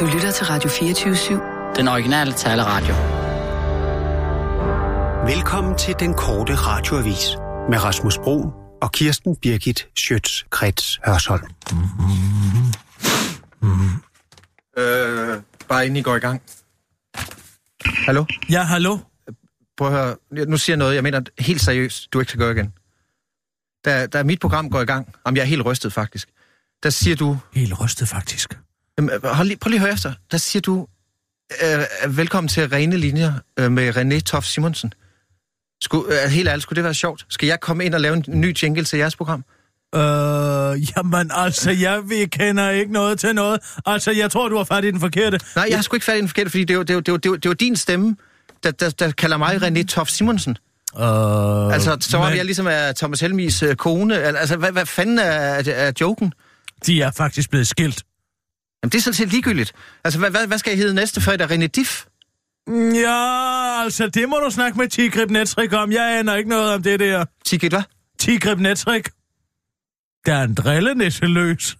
Du lytter til Radio 24-7. Den originale taleradio. Velkommen til den korte radioavis med Rasmus Bro og Kirsten Birgit Schøtz-Krets Hørsholm. Øh, bare inden I går i gang. Hallo? Ja, hallo? Prøv at høre. Nu siger jeg noget, jeg mener helt seriøst, du ikke skal gøre igen. Da, da mit program går i gang, om jeg er helt rystet faktisk, der siger du... Helt rystet, faktisk. Jamen, hold lige, prøv lige at høre efter. Der siger du, øh, velkommen til Rene Linjer øh, med René Toft Simonsen. Skulle, øh, helt ærligt, skulle det være sjovt? Skal jeg komme ind og lave en ny jingle til jeres program? Øh, jamen altså, jeg vi kender ikke noget til noget. Altså, jeg tror, du har fat i den forkerte. Nej, jeg har sgu ikke fat i den forkerte, fordi det jo, det jo, det jo, det jo, det jo din stemme, der, der, der kalder mig René Toft Simonsen. Øh, Altså, så om men jeg ligesom er Thomas Helmis øh, kone. Al- Altså, hvad, hvad fanden er, er, er joken? De er faktisk blevet skilt. Jamen, det er sådan set ligegyldigt. Altså, hvad, hvad, hvad skal jeg hedde næste fredag? René Diff? Ja, altså, det må du snakke med Tigrib Netrik om. Jeg aner ikke noget om det der. Ticket, hvad? Tigrib Netrik. Der er en drillenisse løs.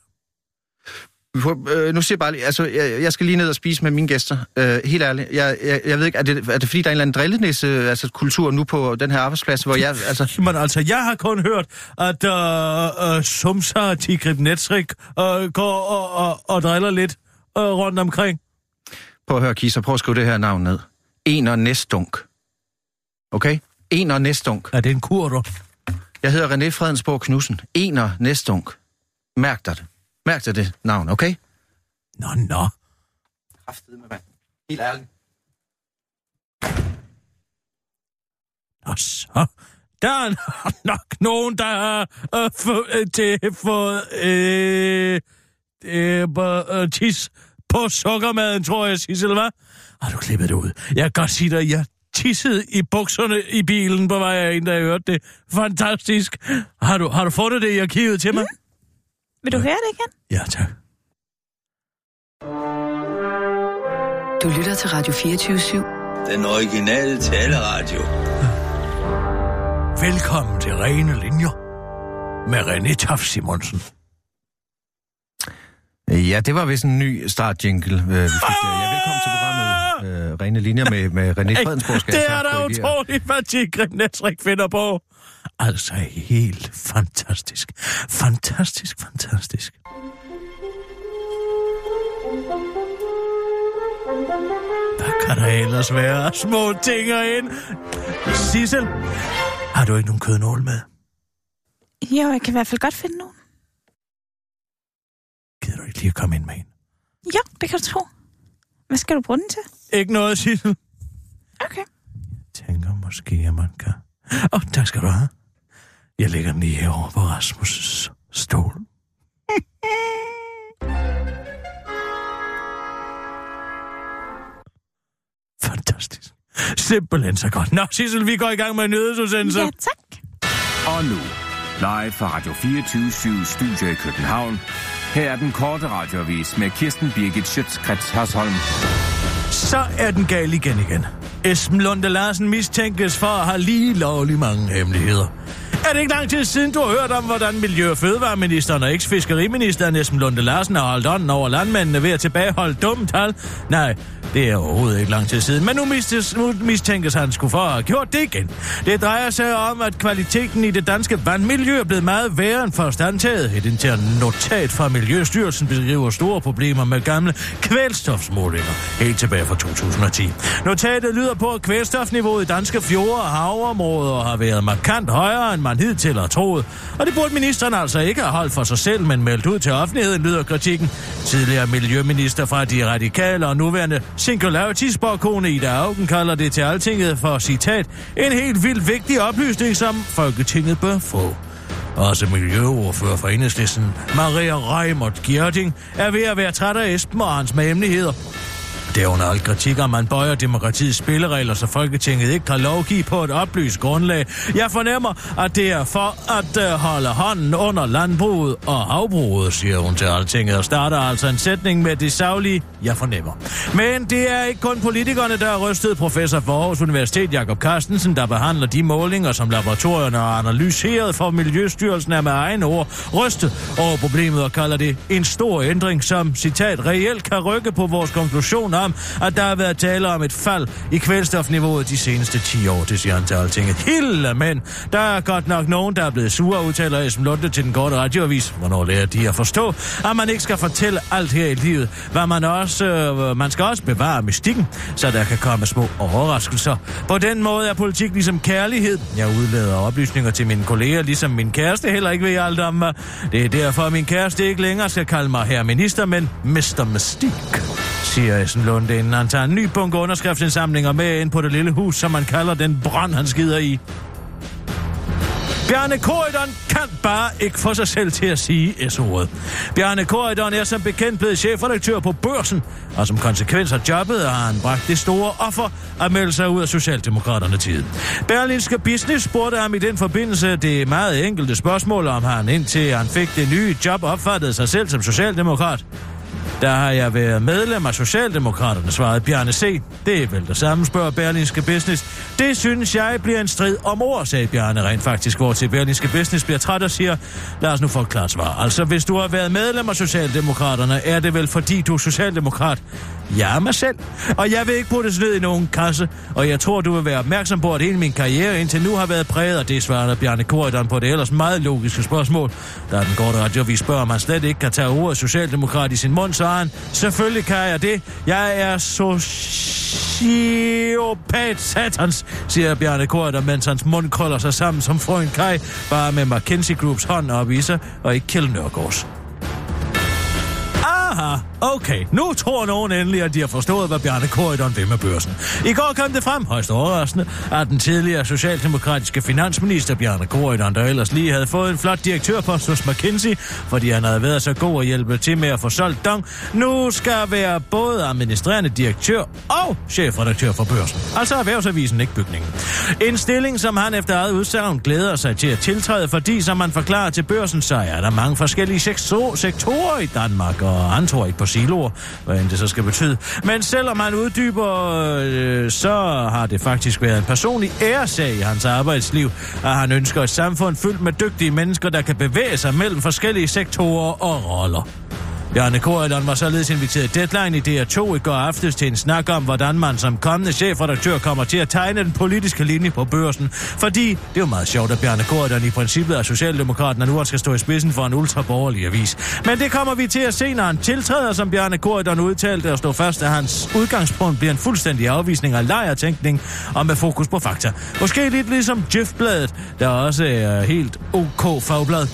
Øh, nu siger jeg bare lige, altså, jeg, jeg skal lige ned og spise med mine gæster. Øh, helt ærligt, jeg, jeg, jeg ved ikke, er det, er det fordi, der er en eller anden drillenisse altså, kultur nu på den her arbejdsplads, hvor jeg, altså... Men altså, jeg har kun hørt, at uh, Sumsa og Tigrib Netrik uh, går og, og, og driller lidt uh, rundt omkring. Prøv at høre, Kisser, prøv at skrive det her navn ned. En og næstdunk. Okay? En og næstdunk. Er det en kurder? Jeg hedder René Fredensborg Knudsen. En og næstdunk. Mærk dig det. Mærk dig det navn, okay? Nå, nå. Kraftedeme, mand. Helt ærligt. Og så, der er nok nogen, der har øh, få, øh, til fået øh, øh, øh, tis på sukkermaden, tror jeg, Sissel, hvad? Har du klippet det ud? Jeg kan godt sige dig, jeg tissede i bukserne i bilen på vej ind, da jeg hørte det. Fantastisk. Har du, har du fundet det i arkivet til mig? Vil du høre det igen? Ja, tak. Du lytter til Radio 24-7. Den originale taleradio. Velkommen til Rene Linjer med René Taff Simonsen. Ja, det var vist en ny start-jingle, øh, vi fik der. Ja, velkommen til programmet. Øh, Rene linjer med, med René Fredensborg. Det er da utroligt, hvad Tigrim Netrik finder på. Altså helt fantastisk. Fantastisk, fantastisk. Hvad kan der ellers være? Små ting ind. Sissel, har du ikke nogen kødnål med? Jo, jeg kan i hvert fald godt finde nogen. Gider du ikke lige at komme ind med en? Jo, det kan du tro. Hvad skal du bruge den til? Ikke noget, Sissel. Okay. tænker måske, at man kan... Åh, oh, tak skal du have. Jeg lægger den lige herovre på Rasmus' stol. Fantastisk. Simpelthen så godt. Nå, Sissel, vi går i gang med en nyhedsudsendelse. Ja, tak. Og nu, live fra Radio 24 Studio i København. Her er den korte radiovis med Kirsten Birgit Schøtzgrads Hasholm. Så er den gal igen igen. Esben Lunde Larsen mistænkes for at have lige lovlig mange hemmeligheder. Er det ikke lang tid siden, du har hørt om, hvordan Miljø- og Fødevareministeren og eks-fiskeriministeren Esben Lunde Larsen har holdt ånden over landmændene ved at tilbageholde dumme tal? Nej, det er overhovedet ikke lang tid siden, men nu, mistes, nu mistænkes han skulle for at have gjort det igen. Det drejer sig om, at kvaliteten i det danske vandmiljø er blevet meget værre end først antaget. Et internt notat fra Miljøstyrelsen beskriver store problemer med gamle kvælstofsmålinger helt tilbage fra 2010. Notatet lyder på, at kvælstofniveauet i danske fjorde og havområder har været markant højere, end man hidtil har troet. Og det burde ministeren altså ikke have holdt for sig selv, men meldt ud til offentligheden, lyder kritikken. Tidligere miljøminister fra De Radikale og nuværende Singularity-sporkone Ida Augen kalder det til altinget for, citat, en helt vildt vigtig oplysning, som Folketinget bør få. Også miljøordfører for enhedslisten, Maria Reimert Gjerding, er ved at være træt af Esben og hans hemmeligheder. Det er under al kritik, at man bøjer demokratiets spilleregler, så Folketinget ikke kan lovgive på et oplyst grundlag. Jeg fornemmer, at det er for at øh, holde hånden under landbruget og havbruget, siger hun til altinget, og starter altså en sætning med det savlige, jeg fornemmer. Men det er ikke kun politikerne, der har rystet professor for Aarhus Universitet, Jakob Carstensen, der behandler de målinger, som laboratorierne har analyseret for Miljøstyrelsen er med egen ord rystet over problemet og kalder det en stor ændring, som, citat, reelt kan rykke på vores konklusion om, at der har været tale om et fald i kvælstofniveauet de seneste 10 år, det siger han til altinget. Hilde, men der er godt nok nogen, der er blevet sure, udtaler Esben Lunde til den korte radioavis. Hvornår lærer de at forstå, at man ikke skal fortælle alt her i livet, hvad man også, øh, man skal også bevare mystikken, så der kan komme små overraskelser. På den måde er politik ligesom kærlighed. Jeg udlader oplysninger til mine kolleger, ligesom min kæreste heller ikke ved alt om mig. Det er derfor, at min kæreste ikke længere skal kalde mig her minister, men Mr. Mystik, siger Esben Lunde, inden han tager en ny bunke underskriftsindsamlinger med ind på det lille hus, som man kalder den brand, han skider i. Bjarne Korydon kan bare ikke få sig selv til at sige S-ordet. Bjarne Korydon er som bekendt blevet chefredaktør på børsen, og som konsekvens af jobbet har han bragt det store offer at melde sig ud af Socialdemokraterne tid. Berlinske Business spurgte ham i den forbindelse det meget enkelte spørgsmål, om han indtil han fik det nye job opfattede sig selv som socialdemokrat. Der har jeg været medlem af Socialdemokraterne, svarede Bjarne C. Det er vel det samme, spørger Berlinske Business. Det synes jeg bliver en strid om ord, sagde Bjarne rent faktisk, hvor til Berlinske Business bliver træt og siger, lad os nu få et klart svar. Altså, hvis du har været medlem af Socialdemokraterne, er det vel fordi du er socialdemokrat? Jeg er mig selv, og jeg vil ikke puttes ned i nogen kasse, og jeg tror, du vil være opmærksom på, at hele min karriere indtil nu har været præget af det, svarer Bjarne Korydon på det ellers meget logiske spørgsmål. Der er den korte radio, vi spørger, om han slet ikke kan tage ordet socialdemokrat i sin mund, så han, selvfølgelig kan jeg det. Jeg er sociopat satans, siger Bjarne Korydon, mens hans mund krøller sig sammen som frøen Kai, bare med McKinsey Groups hånd op i sig, og ikke Kjell Nørgaards. Aha, okay. Nu tror nogen endelig, at de har forstået, hvad Bjarne Korydon vil med børsen. I går kom det frem, højst overraskende, at den tidligere socialdemokratiske finansminister Bjarne Korydon, der ellers lige havde fået en flot direktørpost hos McKinsey, fordi han havde været så god at hjælpe til med at få solgt dong, nu skal være både administrerende direktør og chefredaktør for børsen. Altså erhvervsavisen, ikke bygningen. En stilling, som han efter eget udsagn glæder sig til at tiltræde, fordi, som man forklarer til børsen, så er der mange forskellige sektorer i Danmark, og han tror ikke på siloer, hvad end det så skal betyde. Men selvom han uddyber, øh, så har det faktisk været en personlig æresag i hans arbejdsliv, at han ønsker et samfund fyldt med dygtige mennesker, der kan bevæge sig mellem forskellige sektorer og roller. Bjarne Korydon var således inviteret deadline i DR2 i går aftes til en snak om, hvordan man som kommende chefredaktør kommer til at tegne den politiske linje på børsen. Fordi det er jo meget sjovt, at Bjarne Korydon i princippet er Socialdemokraten, og nu skal stå i spidsen for en ultraborgerlig avis. Men det kommer vi til at se, når han tiltræder, som Bjarne Korydon udtalte og stå fast, at hans udgangspunkt bliver en fuldstændig afvisning af lejertænkning og med fokus på fakta. Måske lidt ligesom Jeffbladet, der også er helt ok fagblad.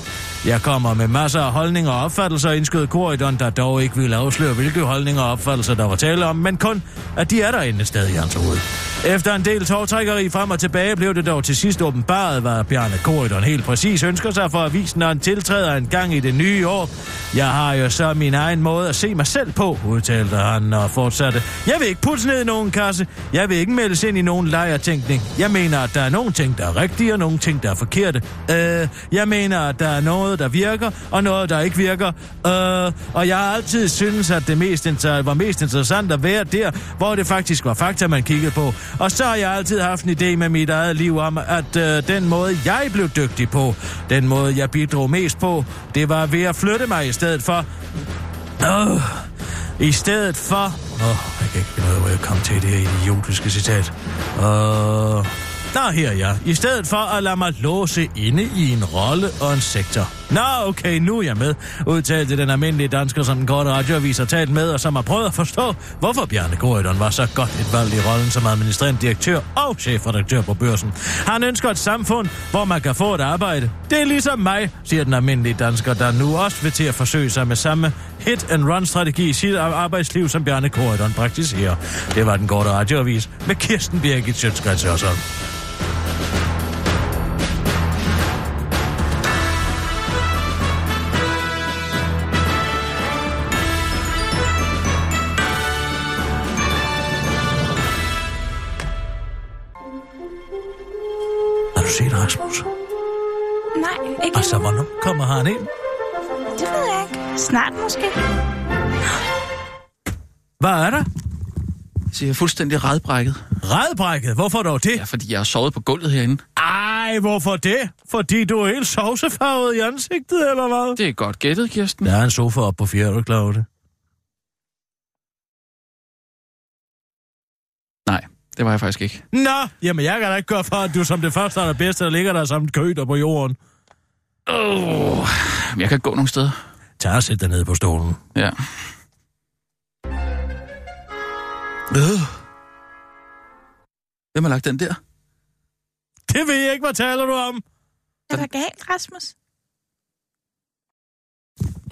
Jeg kommer med masser af holdninger og opfattelser, indskød Korydon, der dog ikke ville afsløre, hvilke holdninger og opfattelser der var tale om, men kun, at de er derinde stadig i hans hoved. Efter en del tårtrækkeri frem og tilbage, blev det dog til sidst åbenbaret, hvad Bjarne Korydon helt præcis ønsker sig for avisen, når han tiltræder en gang i det nye år. Jeg har jo så min egen måde at se mig selv på, udtalte han og fortsatte. Jeg vil ikke putte ned i nogen kasse. Jeg vil ikke meldes ind i nogen lejertænkning. Jeg mener, at der er nogle ting, der er rigtige, og nogle ting, der er forkerte. Øh, jeg mener, at der er noget, der virker, og noget, der ikke virker. Øh, og jeg har altid syntes, at det mest inter- var mest interessant at være der, hvor det faktisk var fakta, man kiggede på. Og så har jeg altid haft en idé med mit eget liv om, at øh, den måde, jeg blev dygtig på, den måde, jeg bidrog mest på, det var ved at flytte mig i stedet for... Øh, I stedet for... Åh, oh, jeg kan ikke finde ud af, hvor jeg kom til det her idiotiske citat. Øh... Nå, her ja. I stedet for at lade mig låse inde i en rolle og en sektor. Nå, okay, nu er jeg med, udtalte den almindelige dansker, som den korte radioavis har talt med, og som har prøvet at forstå, hvorfor Bjarne Korydon var så godt et valg i rollen som administrerende direktør og chefredaktør på børsen. Han ønsker et samfund, hvor man kan få et arbejde. Det er ligesom mig, siger den almindelige dansker, der nu også vil til at forsøge sig med samme hit-and-run-strategi i sit arbejdsliv, som Bjarne Korydon praktiserer. Det var den korte radioavis med Kirsten Birgit Sjøtskrets også. Rasmus? Nej, ikke Altså, endnu. hvornår kommer han ind? Det ved jeg ikke. Snart måske. Hvad er der? Så jeg er fuldstændig redbrækket. Redbrækket. Hvorfor dog det? Ja, fordi jeg har sovet på gulvet herinde. Ej, hvorfor det? Fordi du er helt sovsefarvet i ansigtet, eller hvad? Det er godt gættet, Kirsten. Der er en sofa op på fjerde, er du klar over det? Det var jeg faktisk ikke. Nå, jamen jeg kan da ikke gøre for, at du som det første og det bedste, der ligger der som et køder på jorden. Oh, jeg kan gå nogle steder. Tag og sæt dig ned på stolen. Ja. Øh. Hvem har lagt den der? Det ved jeg ikke, hvad taler du om? Er der galt, Rasmus?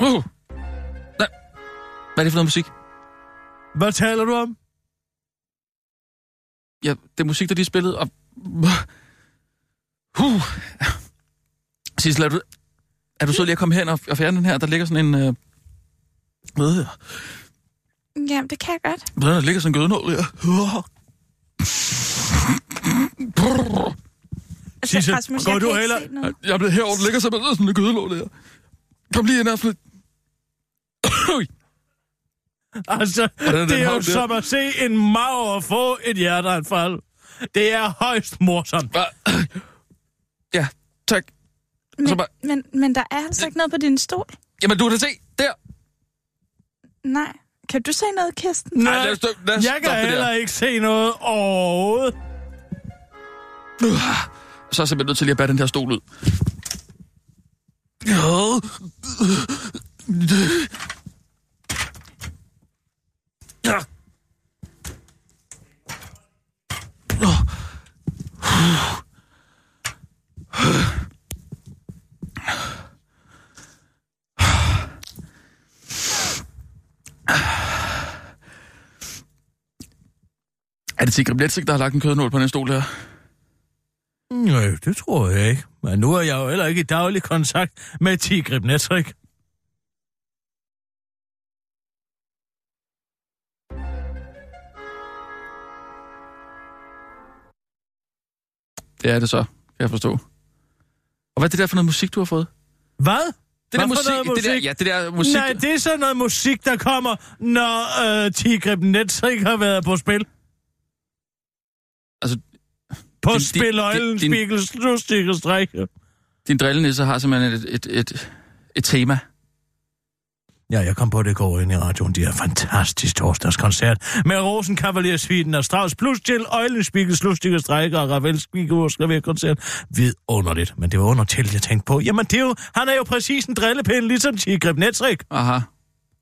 Uh. Nej. Hvad er det for noget musik? Hvad taler du om? Ja, det musik, der de spillede, og... Uh. Sissel, er du, er du så lige at komme hen og, og fjerne den her? Der ligger sådan en... Øh... Hvad her? Jamen, det kan jeg godt. Der ligger sådan en gødenål her. Altså, Rasmus, går du heller-. Jeg er blevet herovre, der ligger simpelthen sådan en gødenål her. Kom lige ind her. Altså, Hvordan er det den er jo som at se en maver få et hjerteanfald. Det er højst morsomt. Ja, tak. Men, så bare- men, men der er altså ikke noget på din stol. Jamen, du kan da se. Der. Nej. Kan du se noget, Kirsten? Nej, lad os, lad os jeg stoppe kan det heller der. ikke se noget overhovedet. Så er jeg simpelthen nødt til lige at bære den her stol ud. Er det Tigre Bletsik, der har lagt en kødnål på den stol her? Nej, det tror jeg ikke. Men nu er jeg jo heller ikke i daglig kontakt med Tigre Netrik. Det er det så, kan jeg forstå. Og hvad er det der for noget musik, du har fået? Hvad? Det der musik, noget Det der, ja, det der musik. Nej, det er sådan noget musik, der kommer, når øh, Tigrib Netrik har været på spil. Altså, På Din- spil Spiegel's lustige strække. din drillenisse har simpelthen et, et, et, et tema. Ja, jeg kom på det går ind i radioen. De er fantastisk torsdagskoncert med Rosenkavalier Sviden og Strauss plus til Øjlenspiegel, Lustige Strækker og Ravels koncert. Vidunderligt. Men det var under til, jeg tænkte på. Jamen, det er jo, han er jo præcis en drillepind, ligesom Tigrib Netrik. Aha.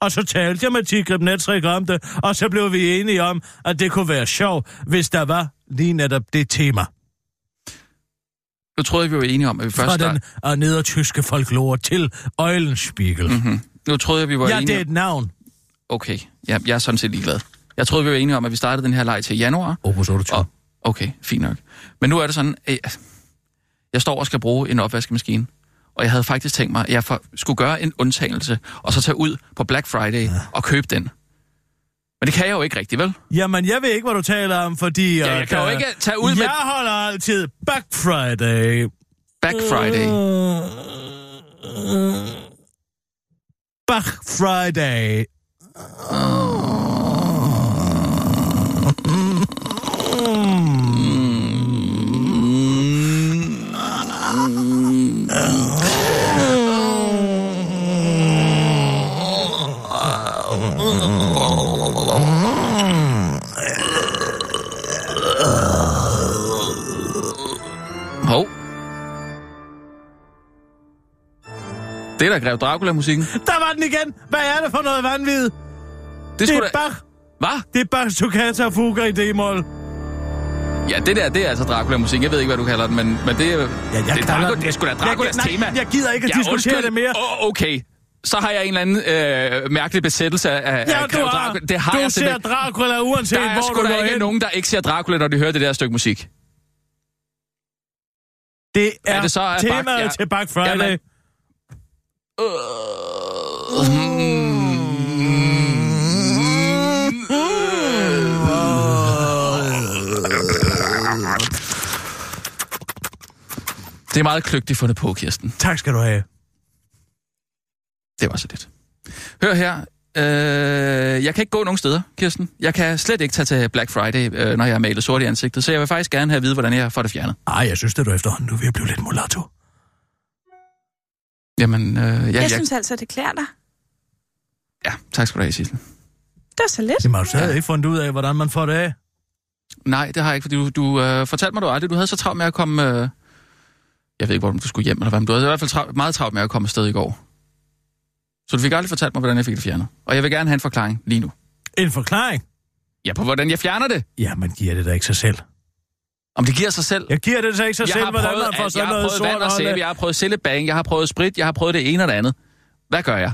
Og så talte jeg med Tigrib Netrik om det, og så blev vi enige om, at det kunne være sjovt, hvis der var lige netop det tema. Nu troede jeg, vi var enige om, at vi først Fra start... den og nedertyske folklore til Øjlenspiegel. Mm. Mm-hmm. Nu troede jeg, vi var Ja, enige det er et navn. Okay, ja, jeg er sådan set ligeglad. Jeg troede, vi var enige om, at vi startede den her leg til januar. Opus 28. Og, okay, fint nok. Men nu er det sådan, at jeg står og skal bruge en opvaskemaskine. Og jeg havde faktisk tænkt mig, at jeg for, skulle gøre en undtagelse, og så tage ud på Black Friday ja. og købe den. Men det kan jeg jo ikke rigtigt, vel? Jamen, jeg ved ikke, hvad du taler om, fordi... Ja, jeg kan jo øh, ikke tage ud jeg med holder altid Black Friday. Black Friday. Black Friday. da Grev Dracula-musikken. Der var den igen. Hvad er det for noget vanvid? Det Det er da... Bach. Hvad? Det er Bach Toccata Fuga i D-mol. Ja, det der, det er altså Dracula-musik. Jeg ved ikke, hvad du kalder den, men, men det er... Ja, jeg det, er Dracula, den- det er sgu da Draculas jeg, tema. Nej, jeg gider ikke at diskutere undskyld. det mere. Åh, okay. Så har jeg en eller anden øh, mærkelig besættelse af, Ja, af Grev. Dracula. Det har du jeg ser. Dracula uanset Der er hvor du da går ikke hen. nogen, der ikke ser Dracula, når de hører det der stykke musik. Det er, Er det så af temaet Bach? Ja. til Black Friday. Jamen, Det er meget kløgtigt fundet på, Kirsten. Tak skal du have. Det var så lidt. Hør her. Øh, jeg kan ikke gå nogen steder, Kirsten. Jeg kan slet ikke tage til Black Friday, øh, når jeg har malet sort i ansigtet. Så jeg vil faktisk gerne have at vide, hvordan jeg får det fjernet. Ej, jeg synes, at du efterhånden du er ved at blive lidt mulatto. Jamen, øh, ja, Jeg, jeg, synes altså, det klæder dig. ja, tak skal du have, Sissel. Det var så lidt. Jamen, har du stadig Ja. ikke fundet ud af, hvordan man får det af? Nej, det har jeg ikke, fordi du, du øh, fortalte mig du aldrig, du havde så travlt med at komme... Øh, jeg ved ikke, hvor du skulle hjem, eller hvad, men du havde i hvert fald travlt, meget travlt med at komme afsted i går. Så du fik aldrig fortalt mig, hvordan jeg fik det fjernet. Og jeg vil gerne have en forklaring lige nu. En forklaring? Ja, på hvordan jeg fjerner det. Ja, man giver det da ikke sig selv. Om det giver sig selv. Jeg giver det da ikke sig jeg selv, har hvordan prøvet, man får alt. jeg sådan har noget prøvet sort vand og sæbe, jeg har prøvet cellebang, jeg har prøvet sprit, jeg har prøvet det ene og det andet. Hvad gør jeg?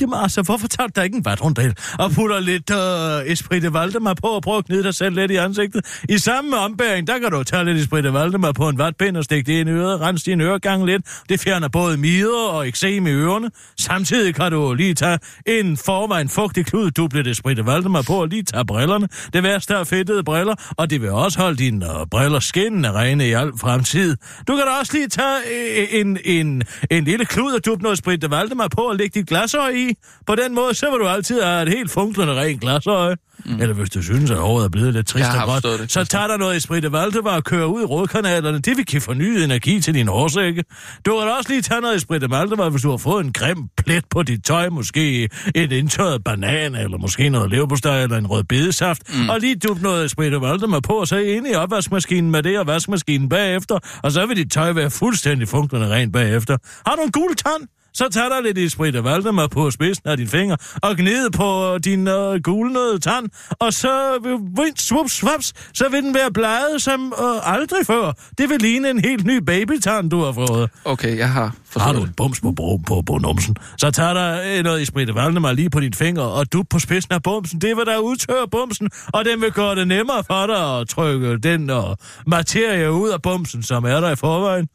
Jamen altså, hvorfor tager du da ikke en vatrundel og putter lidt øh, Esprit Valdemar på og prøver at knide dig selv lidt i ansigtet? I samme ombæring, der kan du tage lidt Esprit Valdemar på en vatpind og stikke det ind i øret, rense din øregang lidt. Det fjerner både mider og eksem i ørerne. Samtidig kan du lige tage en forvejen fugtig klud dublet Esprit Valdemar på og lige tage brillerne. Det værste er fedtede briller, og det vil også holde dine øh, briller skinnende rene i al fremtid. Du kan da også lige tage øh, en, en, en lille klud og duble noget Esprit Valdemar på og lægge dit glasøj i. På den måde, så vil du altid have et helt funklende rent glasøje. Mm. Eller hvis du synes, at håret er blevet lidt trist og godt, det, så tager der noget Esprit de Valdemar og kører ud i rådkanalerne. Det vil give fornyet energi til din hårsække. Du kan også lige tage noget Esprit de Valdemar, hvis du har fået en grim plet på dit tøj. Måske et indtørret banan, eller måske noget leverpostej, eller en rød bedesaft. Mm. Og lige dup noget Esprit de Valdemar på, og så ind i opvaskemaskinen med det, og vaskemaskinen bagefter. Og så vil dit tøj være fuldstændig funklende rent bagefter. Har du en gul tand? Så tager der lidt Esprit de Valdemar på spidsen af din finger, og gnid på din øh, gulnede tand, og så vil vind, svups, svaps, så vil den være bladet som øh, aldrig før. Det vil ligne en helt ny babytand, du har fået. Okay, jeg har Har forstået du det. en bums på, på, på, på numsen, så tager der øh, noget Esprit de Valdemar lige på din finger, og du på spidsen af bumsen. Det vil der udtørre bumsen, og den vil gøre det nemmere for dig at trykke den og materie ud af bumsen, som er der i forvejen.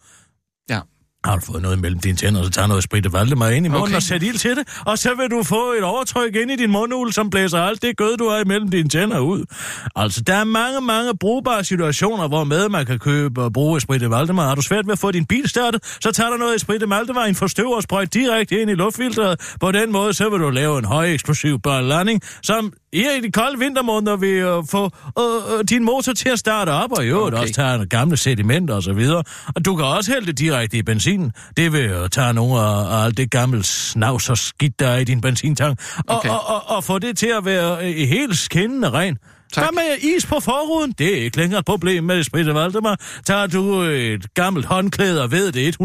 Har du fået noget mellem dine tænder, så tager noget sprit og Valdemar ind i munden Okay. og sæt ild til det, og så vil du få et overtryk ind i din mundhul, som blæser alt det gød, du har imellem dine tænder ud. Altså, der er mange, mange brugbare situationer, hvor med man kan købe og bruge sprit og Valdemar. Har du svært ved at få din bil startet, så tager der noget sprit og Valdemar, en forstøver sprøjt direkte ind i luftfilteret. På den måde, så vil du lave en høj eksplosiv landing, som i de kolde vintermåneder vil uh, få uh, din motor til at starte op, og i øvrigt Okay. også tage gamle sedimenter og så videre. Og du kan også hælde det direkte i benzin. Det vil jo tage nogle af, af alt det gamle snavs og skidt, der er i din benzintank, og, Okay. og, og, og få det til at være øh, helt skinnende ren. Tak. Hvad med is på forruden? Det er ikke længere et problem med Spritte Valdemar. Tager du et gammelt håndklæde og ved det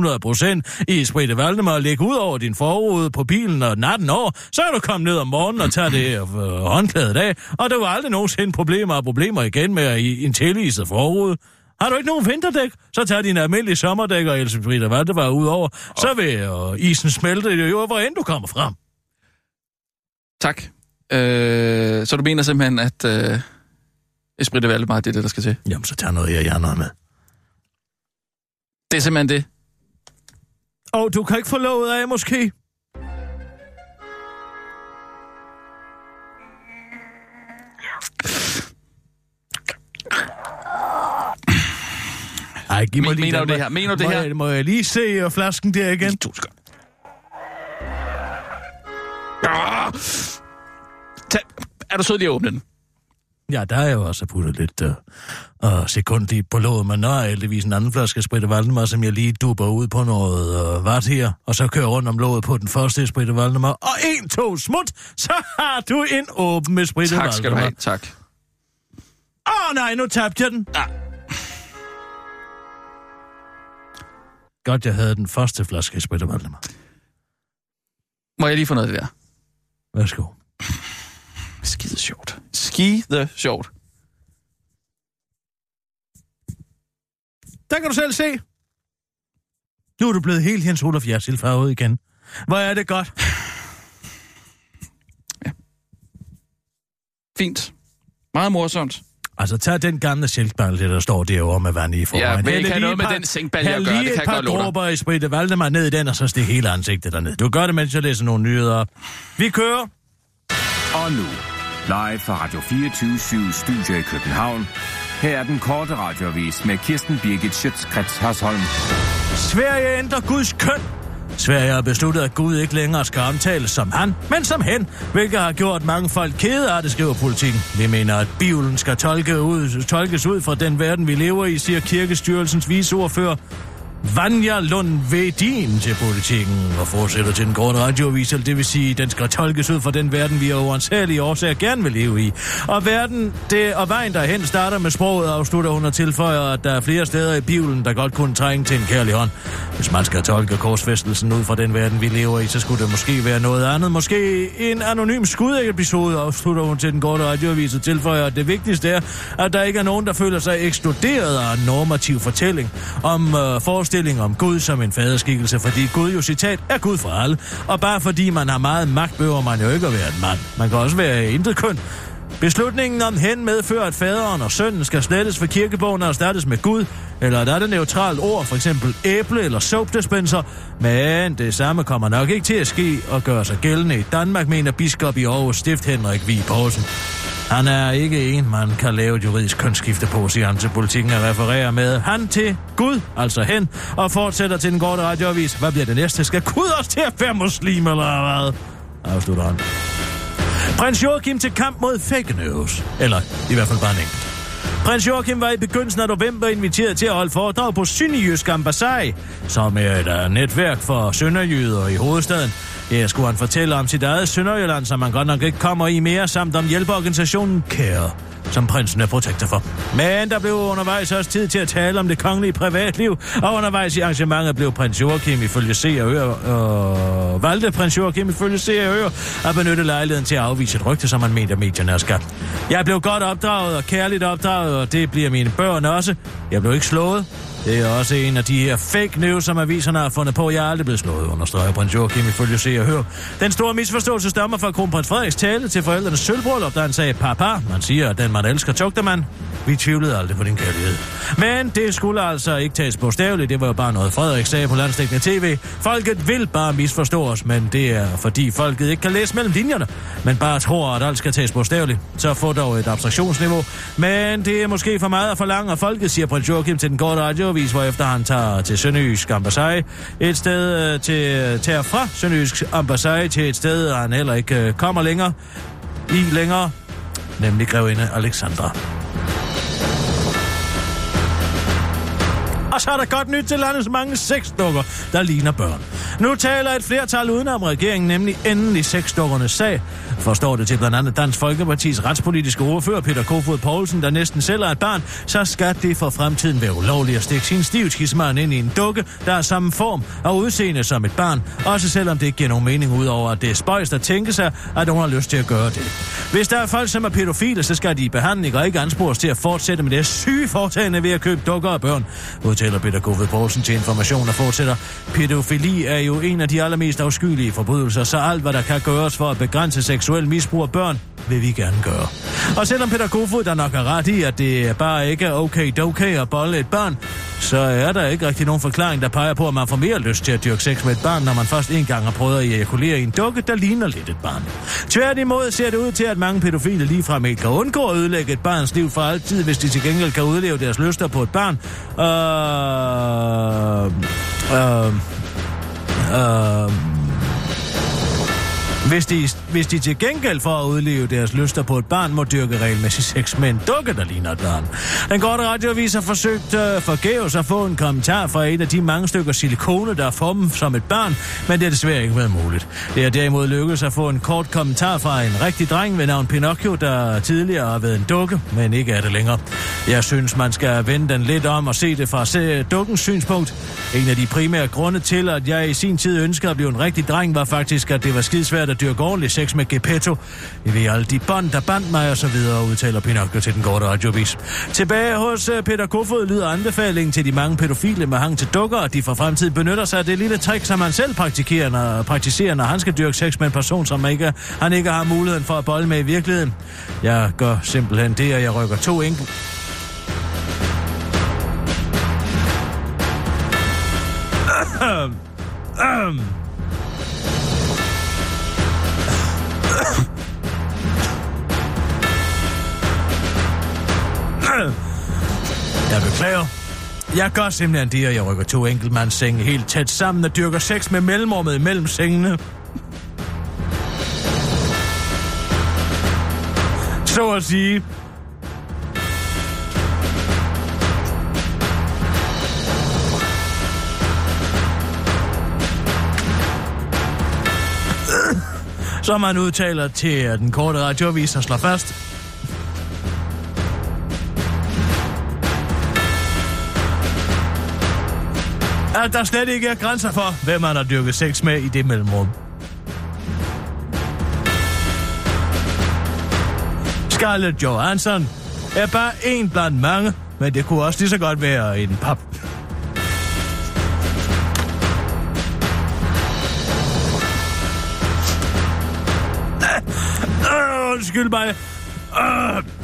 100% i Spritte Valdemar og lægger ud over din forrude på bilen og natten over, så er du kommet ned om morgenen og tager det øh, håndklædet af, og der var aldrig nogensinde problemer og problemer igen med i en teliset forrude. Har du ikke nogen vinterdæk, så tag dine almindelige sommerdæk og Elsebrit Valdemar ud over. Så vil øh, isen smelte jo, hvor end du kommer frem. Tak. Øh, så du mener simpelthen, at øh, Esprit de Valdemar, det er det, der skal til? Jamen, så tag noget af hjerner med. Det er simpelthen det. Og du kan ikke få låget af, måske? Ej, giv mig Men- lige mener den. du det her? Mener du det her? Jeg, må jeg lige se uh, flasken der igen? To sekunder. Ah! Tag, er du sød lige at åbne den? Ja, der er jo også puttet lidt uh, uh, sekund i på låget, men der er heldigvis en anden flaske Spritte Valdemar, som jeg lige duber ud på noget uh, vart her, og så kører rundt om låget på den første Spritte Valdemar, og en, to, smut, så har du en åben med Spritte Tak skal du have. Tak. Åh oh, nej, nu tabte jeg den. Ah. Godt, jeg havde den første flaske Spritte Valdemar. Må jeg lige få noget af det der? Værsgo. Skide sjovt. Skide sjovt. Der kan du selv se. Nu er du blevet helt Jens Olaf Jersild farvet igen. Hvor er det godt. Fint. Meget morsomt. Altså, tag den gamle silkballe, der står derovre med vand i forvejen. Ja, men ikke have lige noget et med par- den hæld gøre, lige det kan et jeg par godt love dig. dråber i Valdemar ned i den, og så stik hele ansigtet derned. Du gør det, mens jeg læser nogle nyheder. Vi kører. Og nu, live fra Radio 24 Studio i København. Her er den korte radiovis med Kirsten Birgit Schøtzgrads Hasholm. Sverige ændrer Guds køn. Sverige har besluttet, at Gud ikke længere skal omtales som han, men som hen, hvilket har gjort mange folk kede af det, skriver politikken. Vi mener, at Bibelen skal tolke ud, tolkes ud fra den verden, vi lever i, siger Kirkestyrelsens viceordfører Vanja Lund Vedin til politikken og fortsætter til den korte radioavis, det vil sige, den skal tolkes ud fra den verden, vi af uansagelige årsager gerne vil leve i. Og verden, det og vejen derhen starter med sproget og afslutter hun og tilføjer, at der er flere steder i Bibelen, der godt kunne trænge til en kærlig hånd. Hvis man skal tolke korsfæstelsen ud fra den verden, vi lever i, så skulle det måske være noget andet. Måske en anonym skudepisode, afslutter hun til den korte radioavis og tilføjer, at det vigtigste er, at der ikke er nogen, der føler sig ekskluderet af en normativ fortælling om øh, forestilling om Gud som en faderskikkelse, fordi Gud jo citat er Gud for alle. Og bare fordi man har meget magt, behøver man jo ikke at være en mand. Man kan også være intet køn. Beslutningen om hen medfører, at faderen og sønnen skal slettes for kirkebogen og erstattes med Gud, eller at der er det neutralt ord, for eksempel æble eller soapdispenser, men det samme kommer nok ikke til at ske og gøre sig gældende i Danmark, mener biskop i Aarhus Stift Henrik V. Poulsen. Han er ikke en, man kan lave et juridisk kønsskifte på, siger han til politikken og refererer med han til Gud, altså hen, og fortsætter til den korte radioavis. Hvad bliver det næste? Skal Gud også til at være muslim, eller hvad? Afslutter han. Prins Joachim til kamp mod fake news. Eller i hvert fald bare en enkelt. Prins Joachim var i begyndelsen af november inviteret til at holde foredrag på Sønderjysk Ambassade, som er et øh, netværk for sønderjyder i hovedstaden. Her skulle han fortælle om sit eget Sønderjylland, som man godt nok ikke kommer i mere, samt om hjælpeorganisationen Care som prinsen er protektor for. Men der blev undervejs også tid til at tale om det kongelige privatliv, og undervejs i arrangementet blev prins Joachim ifølge Se og Ør, øh, valgte prins Joachim ifølge Se og Ør at benytte lejligheden til at afvise et rygte, som han mente, at medierne er skabt. Jeg blev godt opdraget og kærligt opdraget, og det bliver mine børn også. Jeg blev ikke slået, det er også en af de her fake news, som aviserne har fundet på. Jeg er aldrig blevet slået, understreger prins Joachim ifølge Se og Hør. Den store misforståelse stammer fra kronprins Frederiks tale til forældrenes sølvbrøllup, da han sagde, papa, man siger, at den man elsker, tugter man. Vi tvivlede aldrig på din kærlighed. Men det skulle altså ikke tages bogstaveligt. Det var jo bare noget, Frederik sagde på landstækkende tv. Folket vil bare misforstå os, men det er fordi folket ikke kan læse mellem linjerne, men bare tror, at alt skal tages bogstaveligt. Så få dog et abstraktionsniveau. Men det er måske for meget at forlange og folket, siger prins Joachim til den korte radioavis, efter han tager til Sønderjysk Ambassade. Et sted øh, til, tager fra Sønderjysk Ambassade til et sted, han heller ikke øh, kommer længere i længere, nemlig grevinde Alexandra. Og så er der godt nyt til landets mange sexdukker, der ligner børn. Nu taler et flertal udenom regeringen, nemlig endelig sexdukkernes sag. Forstår det til blandt andet Dansk Folkepartis retspolitiske ordfører Peter Kofod Poulsen, der næsten selv er et barn, så skal det for fremtiden være ulovligt at stikke sin stivskismand ind i en dukke, der er samme form og udseende som et barn, også selvom det ikke giver nogen mening ud over, at det er spøjst at tænke sig, at hun har lyst til at gøre det. Hvis der er folk, som er pædofile, så skal de i behandling og ikke anspores til at fortsætte med det syge foretagende ved at købe dukker og børn, udtaler Peter Kofod Poulsen til information og fortsætter. Pædofili er jo en af de allermest afskyelige forbrydelser, så alt hvad der kan gøres for at begrænse seksuel misbrug af børn, vil vi gerne gøre. Og selvom Peter Kofod der nok er ret i, at det bare ikke er okay okay at bolle et barn, så er der ikke rigtig nogen forklaring, der peger på, at man får mere lyst til at dyrke sex med et barn, når man først en gang har prøvet at ejakulere i en dukke, der ligner lidt et barn. Tværtimod ser det ud til, at mange pædofile ligefrem ikke kan undgå at ødelægge et barns liv for altid, hvis de til gengæld kan udleve deres lyster på et barn. Øh, øh, øh, hvis de, hvis de til gengæld for at udleve deres lyster på et barn, må dyrke regelmæssigt sex med en dukke, der ligner et barn. Den korte radioavis har forsøgt uh, forgæves at få en kommentar fra et af de mange stykker silikone, der er formet som et barn, men det er desværre ikke været muligt. Det er derimod lykkedes at få en kort kommentar fra en rigtig dreng ved navn Pinocchio, der tidligere har været en dukke, men ikke er det længere. Jeg synes, man skal vende den lidt om og se det fra se dukkens synspunkt. En af de primære grunde til, at jeg i sin tid ønskede at blive en rigtig dreng, var faktisk, at det var skidesvært at dyrke ordentlig sex med Gepetto. Vi ved alle de bånd, der bandt mig og så videre, udtaler Pinocchio til den korte radiovis. Tilbage hos øh, Peter Kofod lyder anbefalingen til de mange pædofile med hang til dukker, at de for fremtiden benytter sig af det lille trick, som han selv praktiserer, når, praktiserer, når han skal dyrke sex med en person, som ikke, han ikke har muligheden for at bolle med i virkeligheden. Jeg gør simpelthen det, at jeg rykker to enkelt beklager. Jeg gør simpelthen det, at jeg rykker to enkeltmandssenge helt tæt sammen og dyrker sex med mellemrummet imellem sengene. Så at sige. Som man udtaler til den korte radioavis, der slår fast. At der slet ikke er grænser for, hvem man har dyrket sex med i det mellemrum. Scarlett Johansson er bare en blandt mange, men det kunne også lige så godt være en pap. Undskyld mig. Uh.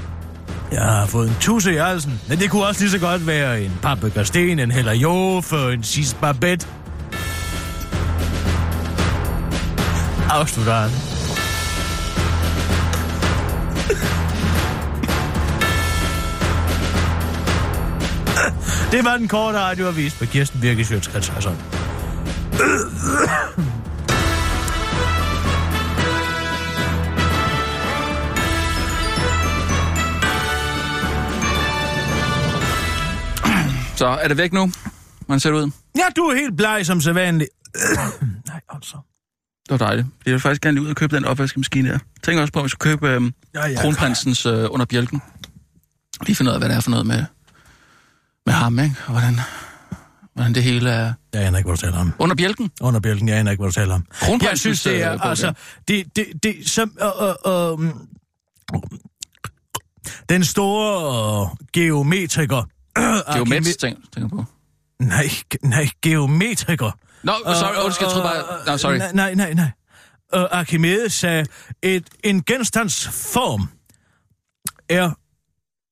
Jeg har fået en tusse i halsen, men det kunne også lige så godt være en pappegasten, en heller jofe, en sidst. Afslutter han. Det var den korte radioavis med Kirsten Birke Sjøtskrets Så er det væk nu? Man ser det ud. Ja, du er helt bleg som sædvanligt. Nej, altså. Det var dejligt. Jeg vil faktisk gerne lige ud og købe den opvaskemaskine der. Tænker også på, at vi skal købe øhm, Ja, ja, kronprinsens øh, under bjælken. Lige finde ud af, hvad det er for noget med, med ham, ikke? Og hvordan, hvordan det hele er... Jeg aner ikke, hvad du taler om. Under bjælken? Under bjælken, jeg aner ikke, hvad du taler om. Kronprinsens, Jeg synes, det er, øh, altså, det, det, det, som, øh, øh, øh, den store øh, geometriker. Øh, Geomets, tænker, tænker på. Nej, nej, geometriker. Nå, sorry, undskyld, jeg troede bare... Nå, sorry. Nej, nej, nej. nej. Uh, Archimedes sagde, et, en genstands form er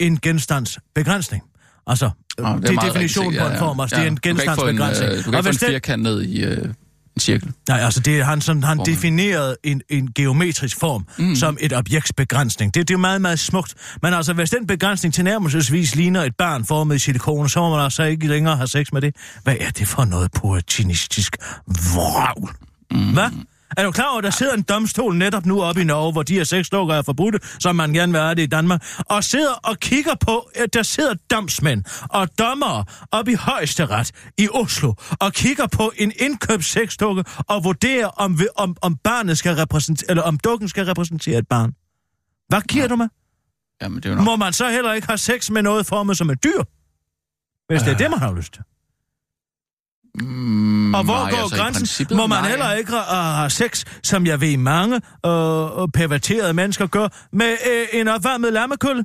en genstands begrænsning. Altså, oh, det er, meget definitionen på en form, altså det er en Du kan ikke få en, begrænsning. øh, Du kan ikke få en firkant ned i øh, en cirkel. Nej, altså det han, sådan, han Formen. definerede en, en geometrisk form mm. som et objekts begrænsning. Det, det er jo meget, meget smukt. Men altså, hvis den begrænsning tilnærmelsesvis ligner et barn formet i silikone, så må man altså ikke længere have sex med det. Hvad er det for noget puritinistisk vragl? Mm. Hvad? Er du klar over, at der sidder en domstol netop nu oppe i Norge, hvor de her sexdukker er forbudte, som man gerne vil have det i Danmark, og sidder og kigger på, at der sidder domsmænd og dommere oppe i højesteret i Oslo, og kigger på en indkøbt sexdukke og vurderer, om, om, om barnet skal repræsentere, eller om dukken skal repræsentere et barn. Hvad giver ja. du med? Jamen, det er nok... Må man så heller ikke have sex med noget formet som et dyr? Hvis det er Øh. det, man har lyst til. Mm, Og hvor nej, går altså, grænsen? Må man nej. heller ikke uh, have sex, som jeg ved mange uh, perverterede mennesker gør, med uh, en opvarmet lammekølle?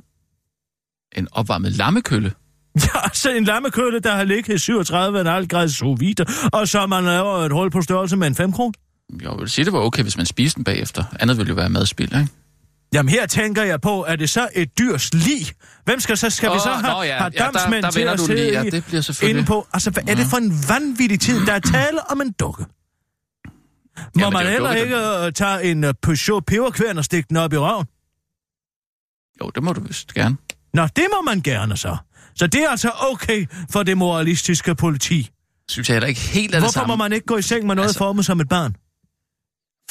En opvarmet lammekølle? Ja, altså en lammekølle, der har ligget i 37,5 grader sous vide, og så man laver et hul på størrelse med en 5 kron. Jeg vil sige, det var okay, hvis man spiste den bagefter. Andet ville jo være madspil, ikke? Jamen her tænker jeg på, er det så et dyrs lig? Hvem skal så, skal vi så have, nå ja, have ja, der- der til at sidde lige. Ja, det bliver selvfølgelig- inde på? Altså, hvad er det for en vanvittig tid, der er tale om en dukke? Må Jamen, man er heller dukke, ikke uh, tage en uh, Peugeot peberkværn og stikke den op i røven? Jo, det må du vist gerne. Nå, det må man gerne så. Så det er altså okay for det moralistiske politi. Synes jeg heller ikke helt er det Hvorfor samme. må man ikke gå i seng med noget. Altså- formet som et barn?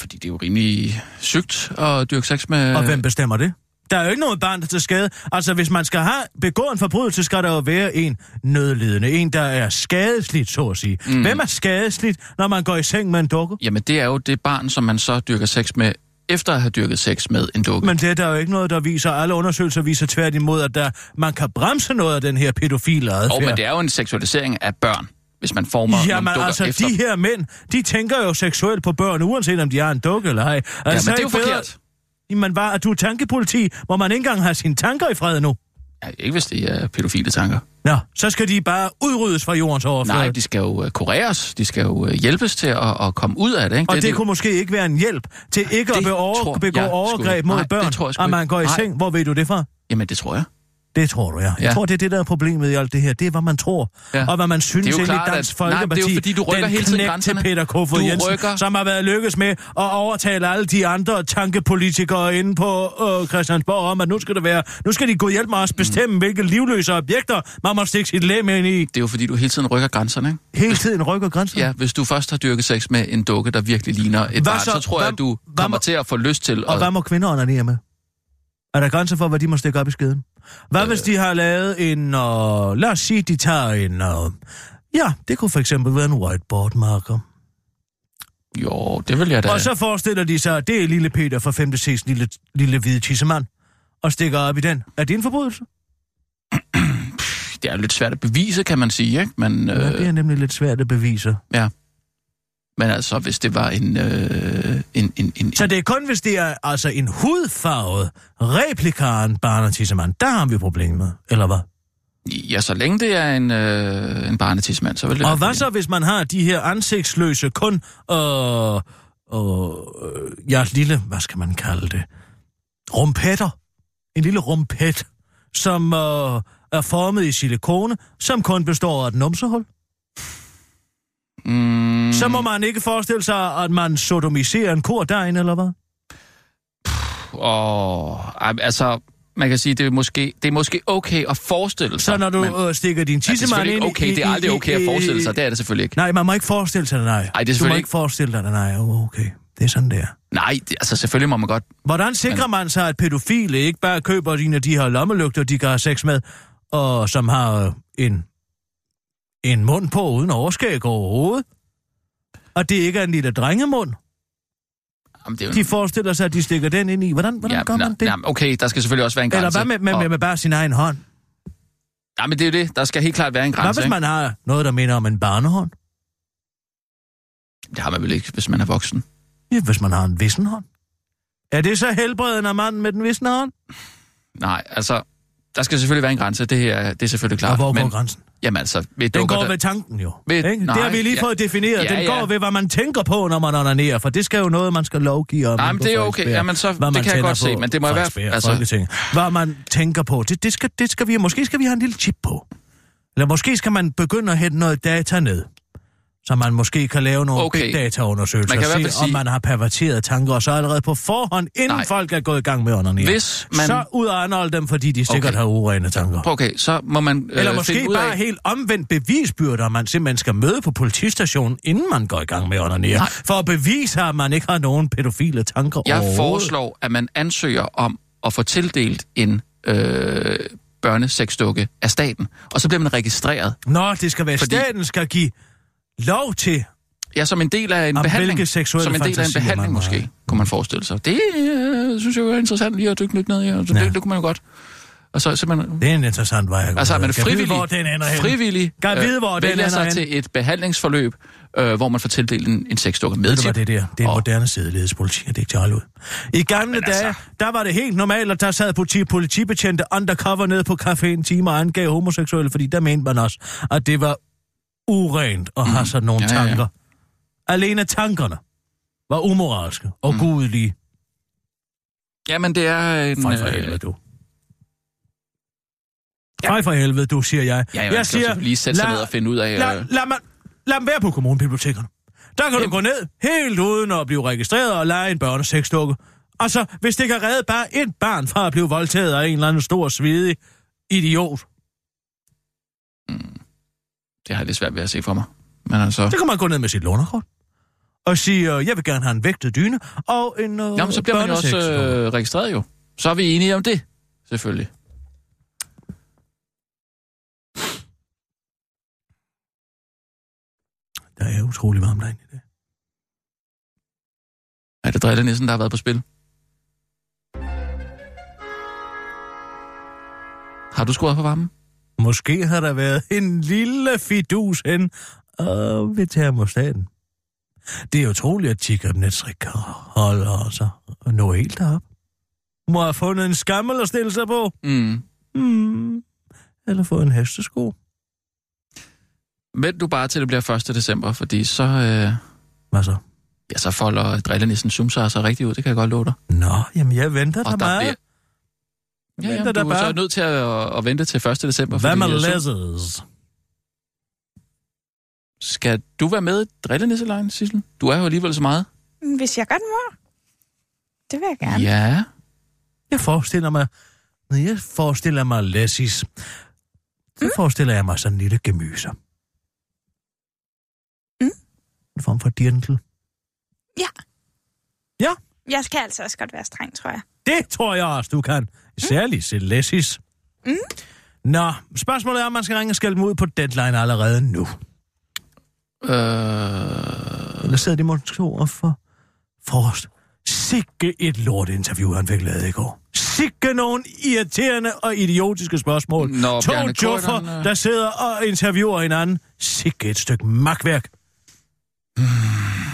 Fordi det er jo rimelig sygt at dyrke sex med... Og hvem bestemmer det? Der er jo ikke noget barn, der er til skade. Altså, hvis man skal have begået en forbrydelse, skal der jo være en nødlidende. En, der er skadesligt, så at sige. Mm. Hvem er skadesligt, når man går i seng med en dukke? Jamen, det er jo det barn, som man så dyrker sex med, efter at have dyrket sex med en dukke. Men det er der jo ikke noget, der viser. Alle undersøgelser viser tværtimod, at der, man kan bremse noget af den her pædofile adfærd. Og men det er jo en seksualisering af børn, hvis man former nogle Jamen dukker altså, efter. de her mænd, de tænker jo seksuelt på børn, uanset om de har en dukke eller ej. Altså, Jamen, det er jo bedre- forkert. Jamen, hvad, er du tankepoliti? Må man ikke engang have sine tanker i fred nu? Ja, ikke hvis det er pædofile tanker. Nå, så skal de bare udryddes fra jordens overflade. Nej, de skal jo uh, kureres. De skal jo uh, hjælpes til at, at komme ud af det. Ikke? Og det, det det, kunne måske ikke være en hjælp til ikke at Det begå, tror begå jeg sgu overgreb mod Nej, børn, at man går i Nej. seng. Hvor ved du det fra? Jamen, det tror jeg. Det tror du, ja. Jeg Ja. tror, det er det, der er problemet i alt det her. Det er, hvad man tror. Ja. Og hvad man synes Det er jo klart, Dansk at- nej, men det er jo Folkeparti. fordi, du rykker hele tiden grænserne. til Peter Kofod Du Jensen, rykker- som har været lykkes med at overtale alle de andre tankepolitikere inde på øh, Christiansborg om, at nu skal det være, nu skal de gå hjælp med os bestemme, hvilke livløse objekter man må stikke sit læm ind i. Det er jo fordi, du hele tiden rykker grænserne, ikke? Hele tiden rykker grænsen. Ja, hvis du først har dyrket sex med en dukke, der virkelig ligner et Hvad barn, så? så, tror jeg, Hvad- at du hvad kommer må- til at få lyst til Og at... hvad må kvinder onanere med? Er der grænser for, hvad de må stikke op i skeden? Hvad øh. hvis de har lavet en... Uh, lad os sige, de tager en... Uh, ja, det kunne for eksempel være en whiteboard marker. Jo, det vil jeg da... Og så forestiller de sig, at det er lille Peter fra 5. C's lille, lille hvide tissemand, og stikker op i den. Er det en forbrydelse? Det er lidt svært at bevise, kan man sige, ikke? Men, Øh. Ja, det øh, er nemlig lidt svært at bevise. Men altså, hvis det var en... Øh, en, en, en Så det er kun, hvis det er altså en hudfarvet replikaren barnetissemand, der har vi problemet, eller hvad? Ja, så længe det er en, øh, en barnetidsmand, så vil det Og hvad så, hvis man har de her ansigtsløse, kun øh, øh, ja, lille, hvad skal man kalde det? Rumpetter. En lille rumpet, som øh, er formet i silikone, som kun består af et numsehul. Mm, Så må man ikke forestille sig, at man sodomiserer en kor derinde, eller hvad? åh, altså, man kan sige, det er måske, det er måske okay at forestille sig. Så når du men, øh, stikker din tissemand ind ikke okay, i, det er aldrig i- okay at i- forestille sig, det er det selvfølgelig ikke. Nej, man må ikke forestille sig det, nej. Ej, det er du må ikke forestille dig det, nej. Okay, det er sådan, det er. Nej, det, altså selvfølgelig må man godt... Hvordan sikrer man sig, at pædofile ikke bare køber en af de her lommelygter, de kan have sex med, og som har øh, en, en mund på uden overskæg overhovedet? Og det ikke er en lille drengemund. Jamen, det er jo, De forestiller sig, at de stikker den ind i. Hvordan, hvordan ja, gør man det? na- okay, der skal selvfølgelig også være en grænse. Eller hvad med, med, og- med, med bare sin egen hånd? Ja, men det er jo det. Der skal helt klart være en Hvad grænse, hvis man har noget, der minder om en barnehånd? Det har man vel ikke, hvis man er voksen. Ja, hvis man har en vissen hånd. Er det så helbredende af manden med den visne hånd? Nej, altså, der skal selvfølgelig være en grænse. Det her, det er selvfølgelig klart. Og hvor men, går grænsen? Jamen altså, ved Den går der- ved tanken jo. Ved- ikke? det nej, har vi lige ja. fået defineret. Ja, Den ja. går ved, hvad man tænker på, når man onanerer, for det skal jo noget, man skal lovgive om. Nej, men det er okay. Frederiksberg. Jamen, så- Hvad det kan jeg godt se, men det må fald- Frederiksberg, altså-. Hvad man tænker på, det, det, skal, det skal vi, måske skal vi have en lille chip på. Eller måske skal man begynde at hente noget data ned. Så man måske kan lave nogle Okay. big data-undersøgelser, Man kan og se, fald om sige- man har perverterede tanker, og så allerede på forhånd, inden Nej. folk er gået i gang med onanere. Hvis man- Så ud og anholde dem, fordi de sikkert Okay. har urene tanker. Okay, så må man øh, Eller måske ud bare af... helt omvendt bevisbyrder, man simpelthen skal møde på politistationen, inden man går i gang med. Nej. For at bevise, at man ikke har nogen pædofile tanker Jeg foreslår, at man ansøger om at få tildelt en øh, børnesexdukke af staten, og så bliver man registreret. Nå, det skal være, Fordi... staten skal give lov til. Ja, som en del af en Om behandling. seksuelle som en del af en behandling, man har. måske, kunne man forestille sig. Det øh, synes jeg er interessant lige at dykke lidt ned i, og så Ja. det, det kunne man jo godt. Og så simpelthen... Det er en interessant vej at. Altså, at man Kan vide, frivillig, hvor den ender hen. frivillig Kan vide, hvor den vælger sig hen. til et behandlingsforløb, øh, hvor man får tildelt en, en sexdukke med hvad tip. det der? Det er Og- moderne sædelighedspolitik, det er ikke til ud. I gamle men altså- dage, der var det helt normalt, at der sad politi, politibetjente undercover nede på caféen time og angav homoseksuelle, fordi der mente man også, at det var urent at have sådan nogle Ja, ja, ja. tanker. Alene tankerne var umoralske og mm. gudelige. Jamen, det er en... Fej for øh, helvede, du. Fej for helvede, du, siger jeg. Ja, jeg jeg siger, lige sætte sig ned og finde ud af... Lad, Øh, lad, man, lad dem være på kommunebibliotekerne. Der kan du Jamen. gå ned, helt uden at blive registreret og lege en børnesexdukke. Og så, hvis det kan redde bare et barn fra at blive voldtaget af en eller anden stor, svedig idiot, det har jeg lidt svært ved at se for mig. Men altså... så kan man gå ned med sit lånerkort. Og sige, øh, jeg vil gerne have en vægtet dyne og en øh, Jamen, så bliver man jo også øh, registreret jo. Så er vi enige om det, selvfølgelig. Der er utrolig varmt derinde i det. Er det drillenissen, der har været på spil? Har du skruet på varmen? Måske har der været en lille fidus hen øh, ved termostaten. Det er utroligt, at Chikabnetsrik kan holde sig og nå helt derop. Må have fundet en skammel at stille sig på. Mm. Hmm. Eller få en hestesko. Vent du bare til det bliver 1. december, fordi så, øh, Hvad så? ja, så folder drillenissen sumser sig rigtig ud, det kan jeg godt love dig. Nå, jamen jeg venter Og der meget. bliver, Ja, ja, du der er bare. så nødt til at, at vente til 1. december. Hvad med læses? Skal du være med i Drillenisselejen, Sissel? Du er jo alligevel så meget. Hvis jeg godt må. Det vil jeg gerne. Ja. Jeg forestiller mig, når jeg forestiller mig læsis, så Mm. forestiller jeg mig sådan en lille gemyser. Mm. En form for dirndl. Jeg skal altså også godt være streng, tror jeg. Det tror jeg også, du kan. Særligt til læsis. Mm. Nå, spørgsmålet er, om man skal ringe og skælde dem ud på deadline allerede nu. Øh, Eller sidder de måske over for frost? Sikke et lortinterview, han fik lavet i går. Sikke nogle irriterende og idiotiske spørgsmål. Nå, to joffer, øh. der sidder og interviewer hinanden. Sikke et stykke magtværk.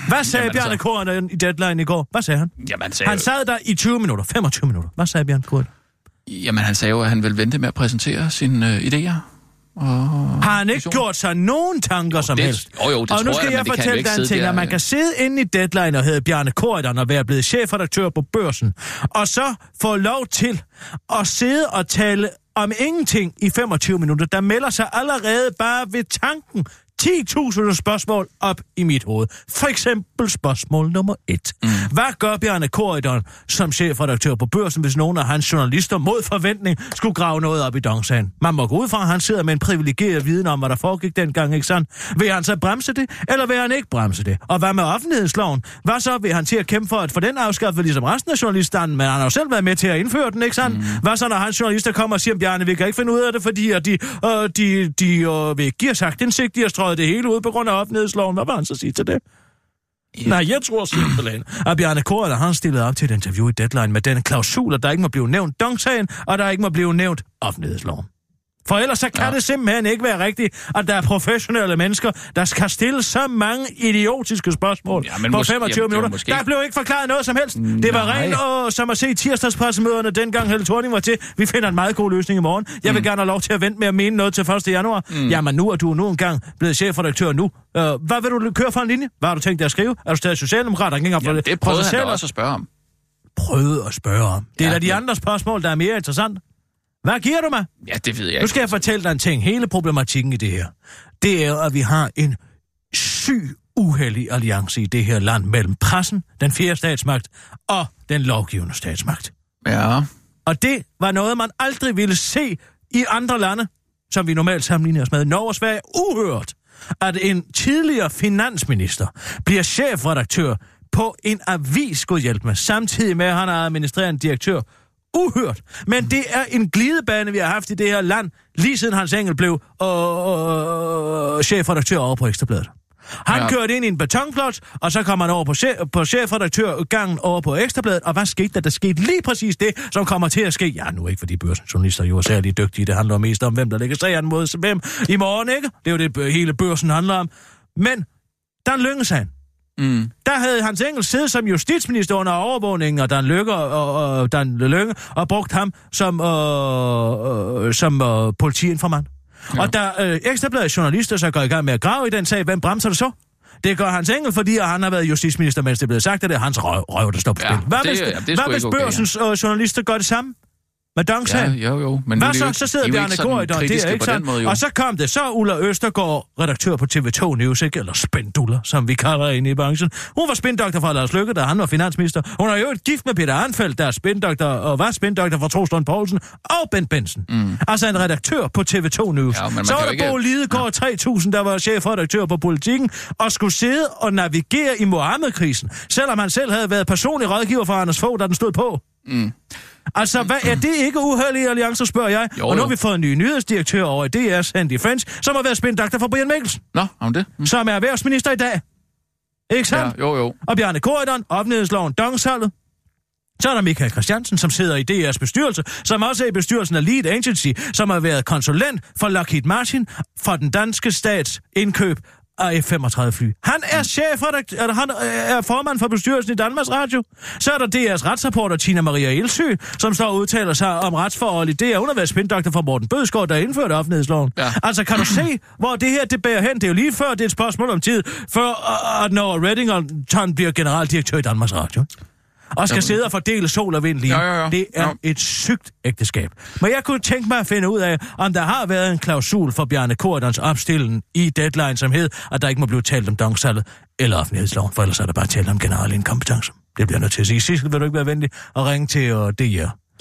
Hvad sagde Jamen, Bjarne altså- Corydon i deadline i går? Hvad sagde han? jamen, han sagde, Han sad der i 20 minutter, 25 minutter. Hvad sagde Bjarne Corydon? Jamen, han sagde jo, at han vil vente med at præsentere sine øh, idéer. Og Har han ikke visioner. gjort sig nogen tanker som det- helst? jo, jo, det og nu jeg skal jeg, jo fortælle dig en ting, at man ja. kan sidde inde i Deadline og hedde Bjarne Korydon og være blevet chefredaktør på børsen, og så få lov til at sidde og tale om ingenting i 25 minutter. Der melder sig allerede bare ved tanken 10.000 spørgsmål op i mit hoved. For eksempel spørgsmål nummer et. Mm. Hvad gør Bjarne Korydon som chefredaktør på børsen, hvis nogen af hans journalister mod forventning skulle grave noget op i dongsagen? Man må gå ud fra, at han sidder med en privilegeret viden om, hvad der foregik dengang, ikke sandt? Vil han så bremse det, eller vil han ikke bremse det? Og hvad med offentlighedsloven? Hvad så vil han til at kæmpe for at få den afskaffet, ligesom resten af journalisterne? Men han har jo selv været med til at indføre den, ikke sandt? Mm. Hvad så, når hans journalister kommer og siger, Bjarne, vi kan ikke finde ud af det, fordi at de, øh, de, de øh, vil ikke give os aktindsigt, de har strøget det hele ud på grund af offentlighedsloven. Hvad vil han så sige til det? Ja. Nej, jeg tror simpelthen, at Bjarne Korydon har stillet op til et interview i Deadline med den klausul, at der ikke må blive nævnt dongsagen, og der ikke må blive nævnt offentlighedsloven. For ellers så kan ja. Det simpelthen ikke være rigtigt, at der er professionelle mennesker, der skal stille så mange idiotiske spørgsmål Ja, men på måske- 25 jamen, minutter. måske- Der blev ikke forklaret noget som helst. Det var Nej. rent og, som at se tirsdagspressemøderne, dengang Helle Thorning var til. Vi finder en meget god løsning i morgen. Jeg vil gerne have lov til at vente med at mene noget til 1. januar. Mm. Jamen nu er du nu engang blevet chefredaktør nu. Uh, hvad vil du køre for en linje? Hvad har du tænkt dig at skrive? Er du stadig socialdemokrat? Jamen, det prøvede han da også at spørge om. prøvet at spørge om. Det er Ja, da de andre spørgsmål, der er mere interessant. Hvad giver du mig? Ja, det ved jeg Nu ikke. skal jeg fortælle dig en ting. Hele problematikken i det her, det er, at vi har en syg, uheldig alliance i det her land mellem pressen, den fjerde statsmagt, og den lovgivende statsmagt. Ja. Og det var noget, man aldrig ville se i andre lande, som vi normalt sammenligner os med. Norge og Sverige uhørt, at en tidligere finansminister bliver chefredaktør på en avis, skulle hjælpe med, samtidig med, at han er administrerende direktør. Uhørt. Men det er en glidebane, vi har haft i det her land, lige siden Hans Engel blev øh, chefredaktør over på Ekstrabladet. Han ja. Kørte ind i en betonklot, og så kom han over på, chef, på chefredaktørgangen over på Ekstrabladet, og hvad skete der? Der skete lige præcis det, som kommer til at ske. Ja, nu ikke fordi børsjournalister jo er særlig dygtige, det handler mest om, hvem der lægger sagen mod hvem i morgen, ikke? Det er jo det, øh, hele børsen handler om. Men, Dan Lyngesagen, Mm. der havde Hans Engel siddet som justitsminister under overvågningen, og Dan Lykke og, og Dan Lønge, og brugt ham som, øh, øh, som øh, politiinformand. Ja. Og da øh, Ekstrabladets journalister så går i gang med at grave i den sag, hvem bremser det så? Det gør Hans Engel, fordi han har været justitsminister, mens det blev sagt, at det er hans røv, røv der står på Ja, spil. Hvad det- hvis, ja, det hvad hvis ikke okay, ja. børsens øh, journalister gør det samme? Med Ja, Dong-sagen? jo, jo. Men Hvad så? ikke- Så sidder er Bjarne Gård og det er ikke sådan. måde, jo. Og så kom det, så Ulla Østergaard, redaktør på TV2 News, ikke? eller spænduller, som vi kalder hende i branchen. Hun var spindoktor for Lars Lykke, da han var finansminister. Hun er jo et gift med Peter Arnfeldt, der er spindoktor, og var spindoktor for Trostrøm Poulsen, og Bent Benson. Mm. Altså en redaktør på TV2 News. Ja, så var der ikke- Bo Lidegaard 3000, der var chefredaktør på politikken, og skulle sidde og navigere i Mohammed-krisen, selvom han selv havde været personlig rådgiver for Anders Fogh, da den stod på. Mm. Altså, hvad er det ikke uheldige alliancer, spørger jeg? Jo, og nu har vi fået en ny nyhedsdirektør over i DR, Sandy French, som har været spindoktor for Brian Mikkelsen, Nå, om det. Mm. som er erhvervsminister i dag. Ikke sandt? Ja, jo, jo. Og Bjarne Korydon, offentlighedsloven, dongsalget. Så er der Michael Christiansen, som sidder i DR's bestyrelse, som også er i bestyrelsen af Lead Agency, som har været konsulent for Lockheed Martin for den danske stats indkøb af F-35 fly. Han er chefredaktør, eller han er formand for bestyrelsen i Danmarks Radio. Så er der DR's retsrapporter Tina Maria Ilsø, som står og udtaler sig om retsforhold i DR. Hun har været spindoktor for Morten Bødskov, der indførte offentlighedsloven. Ja. Altså, kan du se, hvor det her det bærer hen? Det er jo lige før, det er et spørgsmål om tid, før uh, at når Reddington bliver generaldirektør i Danmarks Radio. Og skal Jamen. sidde og fordele sol og vind lige. Ja, ja, ja. Det er Ja. et sygt ægteskab. Men jeg kunne tænke mig at finde ud af, om der har været en klausul for Bjarne Kordons opstilling i deadline, som hed, at der ikke må blive talt om dongsalget eller offentlighedsloven, for ellers er der bare talt om generelle inkompetence. Det bliver jeg nødt til at sige. Sissel, vil du ikke være venlig at ringe til uh, DR?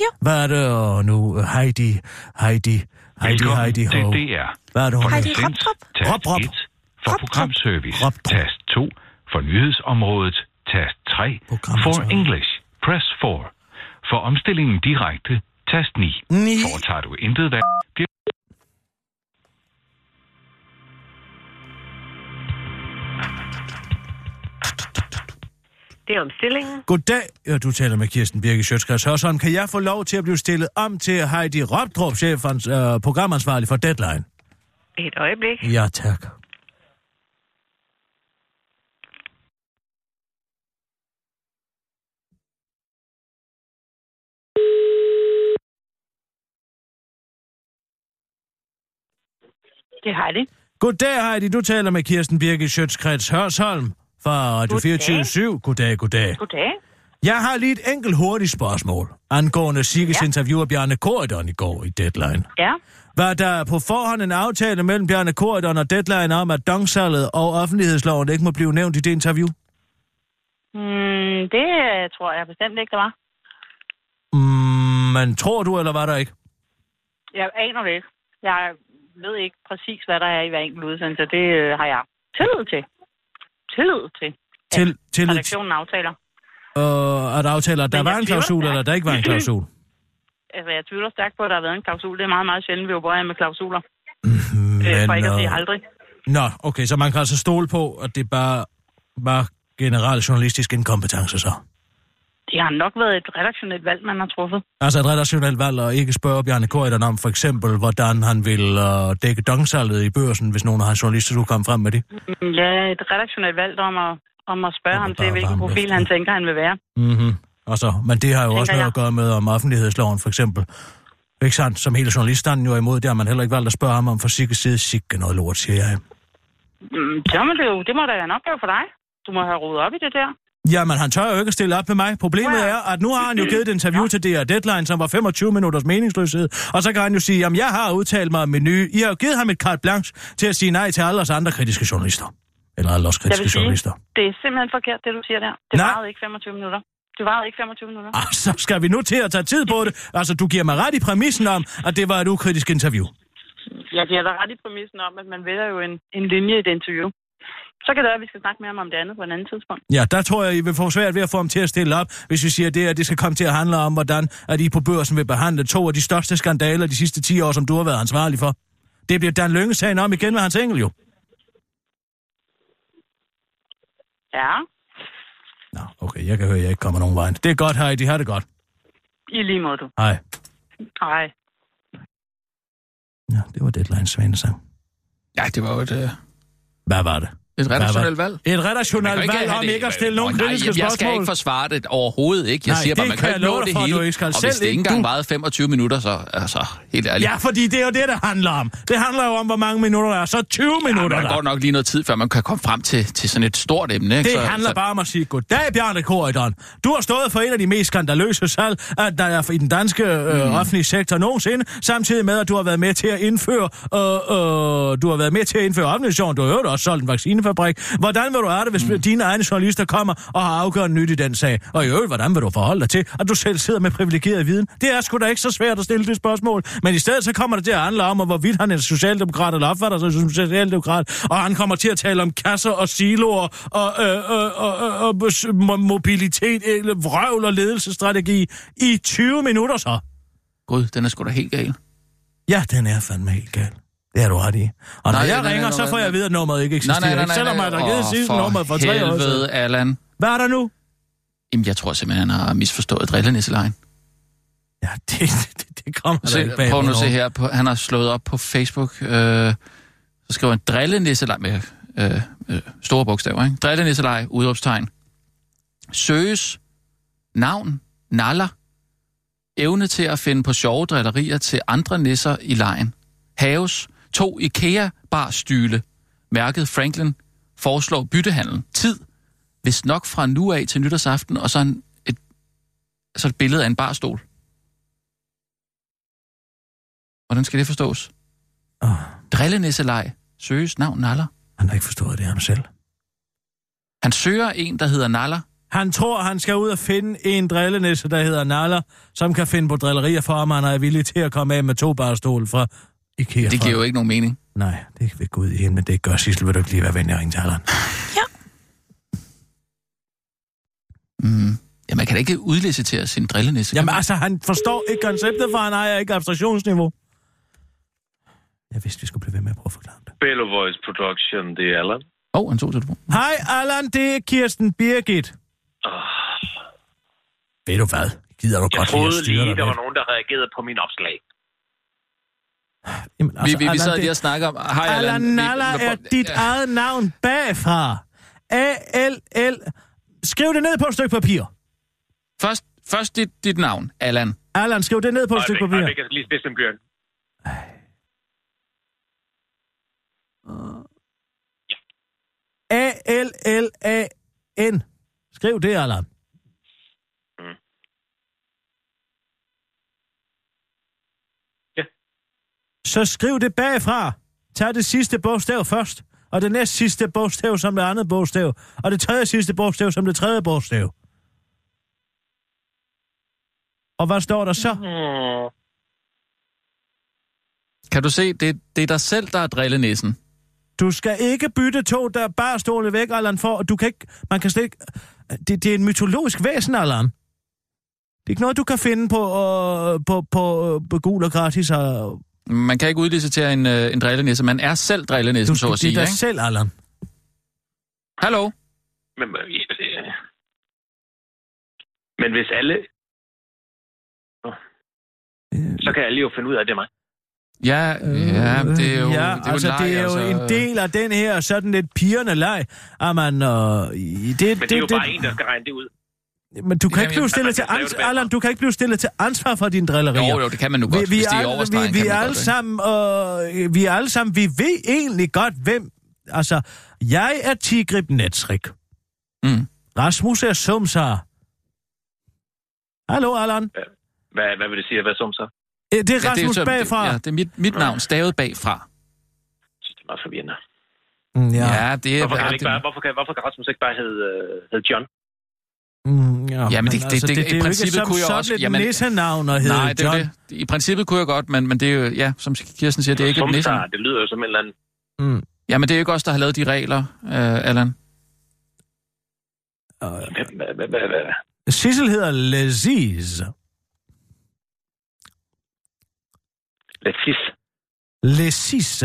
Jo. Hvad er det, og nu uh, Heidi, Heidi, Heidi, Velkommen Heidi, til ho. DR. Hvad er det, hun Heidi. Tast Rop, rop. 1 for Rop, programservice. rop. Tast 2 for nyhedsområdet. Tast 3 for. English. Press 4. For omstillingen direkte. Tast 9. Ni. Foretager du intet valg, bliver Det er omstillingen. Goddag, ja, du taler med Kirsten Birke Sjøtskreds Hørsholm. Kan jeg få lov til at blive stillet om til Heidi Ropdrup, chefens øh, programansvarlig for Deadline? Et øjeblik. Ja, tak. Det har det. Goddag, Heidi. Du taler med Kirsten Birke Sjøtskreds Hørsholm fra Radio Goddag. 24 Goddag, goddag. Goddag. Jeg har lige et enkelt hurtigt spørgsmål angående Sigges ja. interview af Bjarne Korydon i går i Deadline. Ja. Var der på forhånd en aftale mellem Bjarne Korydon og Deadline om, at dongsalget og offentlighedsloven ikke må blive nævnt i det interview? Mm, det øh, tror jeg bestemt ikke, der var. Mm, men tror du, eller var der ikke? Jeg aner det ikke. Jeg ved ikke præcis, hvad der er i hver enkelt udsendelse. Det øh, har jeg tillid til. Tillid til. Til, til Redaktionen aftaler. øh, at aftale, at der var en klausul, eller der ikke var en klausul? Altså, jeg tvivler stærkt på, at der har været en klausul. Det er meget, meget sjældent, vi opererer med klausuler. Men, øh, for ikke at sige øh, aldrig. Nå, okay, så man kan altså stole på, at det bare var generel journalistisk inkompetence så? Det har nok været et redaktionelt valg, man har truffet. Altså et redaktionelt valg og ikke spørge Bjarne Korydon om for eksempel, hvordan han vil øh, dække dongsalget i børsen, hvis nogen af hans journalister skulle komme frem med det. Mm, Ja, et redaktionelt valg om at, om at spørge Om ham til, hvilken profil efter. han tænker, han vil være. Mm-hmm. Og så, men det har jo Tænker også noget jeg. at gøre med om offentlighedsloven for eksempel. Ikke sandt? Som hele journalisterne jo er imod, det har man heller ikke valgt at spørge ham om for sikkert side. Sikke noget lort, siger jeg. Mm, så må det, jo, det må da være en opgave for dig. Du må have rodet op i det der. Jamen, han tør jo ikke stille op med mig. Problemet Ja. er, at nu har han jo givet et interview til DR Deadline, som var 25 minutters meningsløshed. Og så kan han jo sige, jamen, jeg har udtalt mig om nye... I har jo givet ham et carte blanche til at sige nej til alle os andre kritiske journalister. Eller alle os kritiske sige, journalister. det er simpelthen forkert, det du siger der. Det Nej. varede ikke 25 minutter. Det varede ikke 25 minutter. Og så skal vi nu til at tage tid på det. Altså, du giver mig ret i præmissen om, at det var et ukritisk interview. Jeg giver dig ret i præmissen om, at man vælger jo en, en linje i et interview. Så kan det være, at vi skal snakke mere om det andet på et andet tidspunkt. Ja, der tror jeg, I vil få svært ved at få ham til at stille op, hvis vi siger det, at det skal komme til at handle om, hvordan at I på børsen vil behandle to af de største skandaler de sidste 10 år, som du har været ansvarlig for. Det bliver Dan Lønge-sagen om igen med hans engel jo. Ja, Nå, okay, jeg kan høre, at jeg ikke kommer nogen vej. Det er godt, Heidi. Ha' det godt. i lige måde du. Hej. Hej. Ja, det var Deadline Svanesang. Ja, det var jo et, øh, Hvad var det? Et redaktionelt valg. Et redaktionelt valg om det- ikke at stille nogen kritiske jamen, Jeg skal spørgsmål. ikke forsvare det overhovedet, ikke? Jeg Nej, siger bare, man kan ikke nå det for, hele. ikke og hvis det ikke engang varede 25 minutter, så altså, helt ærligt. Ja, fordi det er jo det, det handler om. Det handler jo om, hvor mange minutter der er. Så 20 Ja, minutter der. går nok lige noget tid, før man kan komme frem til, til sådan et stort emne. Ikke? Det så, handler så, bare om at sige, goddag, Bjarne Korydon. Du har stået for en af de mest skandaløse salg, at der er i den danske øh, Mm. offentlige sektor nogensinde, samtidig med, at du har været med til at indføre, øh, øh, du har været med til at indføre offentlighedsloven. Du har jo også solgt en vaccinefabrik. Hvordan vil du have det, hvis mm. dine egne journalister kommer og har afgørende nyt i den sag? Og i øvrigt, hvordan vil du forholde dig til, at du selv sidder med privilegeret viden? Det er sgu da ikke så svært at stille det spørgsmål. Men i stedet så kommer det til at handle om, hvorvidt han er socialdemokrat eller opfatter sig som socialdemokrat, og han kommer til at tale om kasser og siloer og, øh, øh, og mo- mobilitet, eller vrøvl og ledelsesstrategi i 20 minutter så. Gud, den er sgu da helt gal. Ja, den er fandme helt gal. Det er du ret i. Og når Nej, jeg nej, ringer, nej, så nej, får jeg nej. at vide, at nummeret ikke Nej, eksisterer. nej, nej, nej. Selvom jeg har givet sidste nummer for tre år siden. Allan. Hvad er der nu? Jamen, jeg tror simpelthen, han har misforstået drillenisselejen. Ja, det, det, det kommer der ikke Se, bag prøv nu at se her. På, han har slået op på Facebook. Øh, så skriver han drillenisseleje med øh, øh, store bogstaver. Ikke? Drillenisseleje, udråbstegn. Søges navn, naller. Evne til at finde på sjove drillerier til andre nisser i lejen. Haves to IKEA-barstyle. Mærket Franklin foreslår byttehandel. Tid, hvis nok fra nu af til nytårsaften, og så en, et altså et billede af en barstol. Hvordan skal det forstås? Oh, Drillenæsselej. Søges navn Naller. han har ikke forstået det ham selv. Han søger en, der hedder Naller. Han tror, han skal ud og finde en drillenisse, der hedder Naller, som kan finde på drillerier for, om han er villig til at komme af med to barstol fra IKEA. Det giver jo ikke nogen mening. Nej, det vil Gud i hende, men det gør Sissel. Vil du ikke lige være venlig at ringe til Allan? Mm. Ja, man kan da ikke udlicitere sin drillenæsse. Jamen altså, han forstår ikke konceptet, for han har ikke abstraktionsniveau. Jeg vidste, vi skulle blive ved med at prøve at forklare det. Bello Voice Production, det er Allan. Åh, oh, han tog telefon. Hej, Allan, det er Kirsten Birgit. Oh, Ved du hvad? Gider du jeg godt lige troede at styre lige, der var nogen, der reagerede på min opslag. Jamen, Vi, vi, vi Allan, sad lige og snakkede om... Hej, Allan Allan. Naller Vi- er dit eget navn bagfra. A-L-L. Skriv det ned på et stykke papir. Først, først dit, dit navn, Allan. Allan, skriv det ned på et stykke papir. jeg skal lige spidse en bjørn. A-L-L-A-N. Skriv det, Allan. Så skriv det bagfra. Tag det sidste bogstav først. Og det næst sidste bogstav som det andet bogstav. Og det tredje sidste bogstav som det tredje bogstav. Og hvad står der så? Mm. Kan du se, det, det er dig selv, der er drillenæssen. Du skal ikke bytte to der bare stående væk, Allan, for du kan ikke... Man kan slet ikke... Det, det er en mytologisk væsen, Allan. Det er ikke noget, du kan finde på, øh, på, på, øh, på gul og gratis. Og, Man kan ikke udlicitere en, øh, en drillenæsse. Man er selv drillenæssen, du så at sige. dig Ikke? selv, Allan. Hallo? Men, men, øh, men hvis alle... Nå, Så kan alle jo finde ud af, at det er mig. Ja, ja, det er jo, Øh, ja, det er jo altså, en leg, det er jo altså. en del af den her sådan lidt pigerne leg. at man, øh, det, det, Men det er jo bare en, der skal regne det ud. Men du kan Jamen, ikke blive stillet til kan lave ans- det bagfra. Allan, du kan ikke blive stillet til ansvar for dine drillerier. Jo, jo, det kan man nu godt. vi, vi, Hvis det er vi, vi kan er alle sammen, øh, vi er alle sammen, vi ved egentlig godt, hvem... Altså, jeg er Tigrib Netsrik. Mm. Rasmus er Sumsar. Hallo, Allan. Hvad, hvad vil det sige at være som så? Øh, Det er Ja, Rasmus så- bagfra. Ja, det er mit, mit navn, stavet bagfra. Jeg synes, det er meget forvirrende. Mm, Ja, ja. det er... Hvorfor kan, ikke det- bare, hvorfor, kan, hvorfor kan Rasmus ikke bare hedde, øh, hedde John? Mm, ja, Ja, men det- det- det- det, i det, er jo princippet ikke som kunne jeg sådan også- et jamen- nissenavn at hedde Nej, det er John. det. I princippet kunne jeg godt, men, men det er jo, ja, som Kirsten siger, det er ikke et. Sumsar, det lyder jo som en eller anden... Mm. Ja, men det er jo ikke os, der har lavet de regler, uh, Allan. Hvad? Sissel hedder Leziz. Latif. Leziz.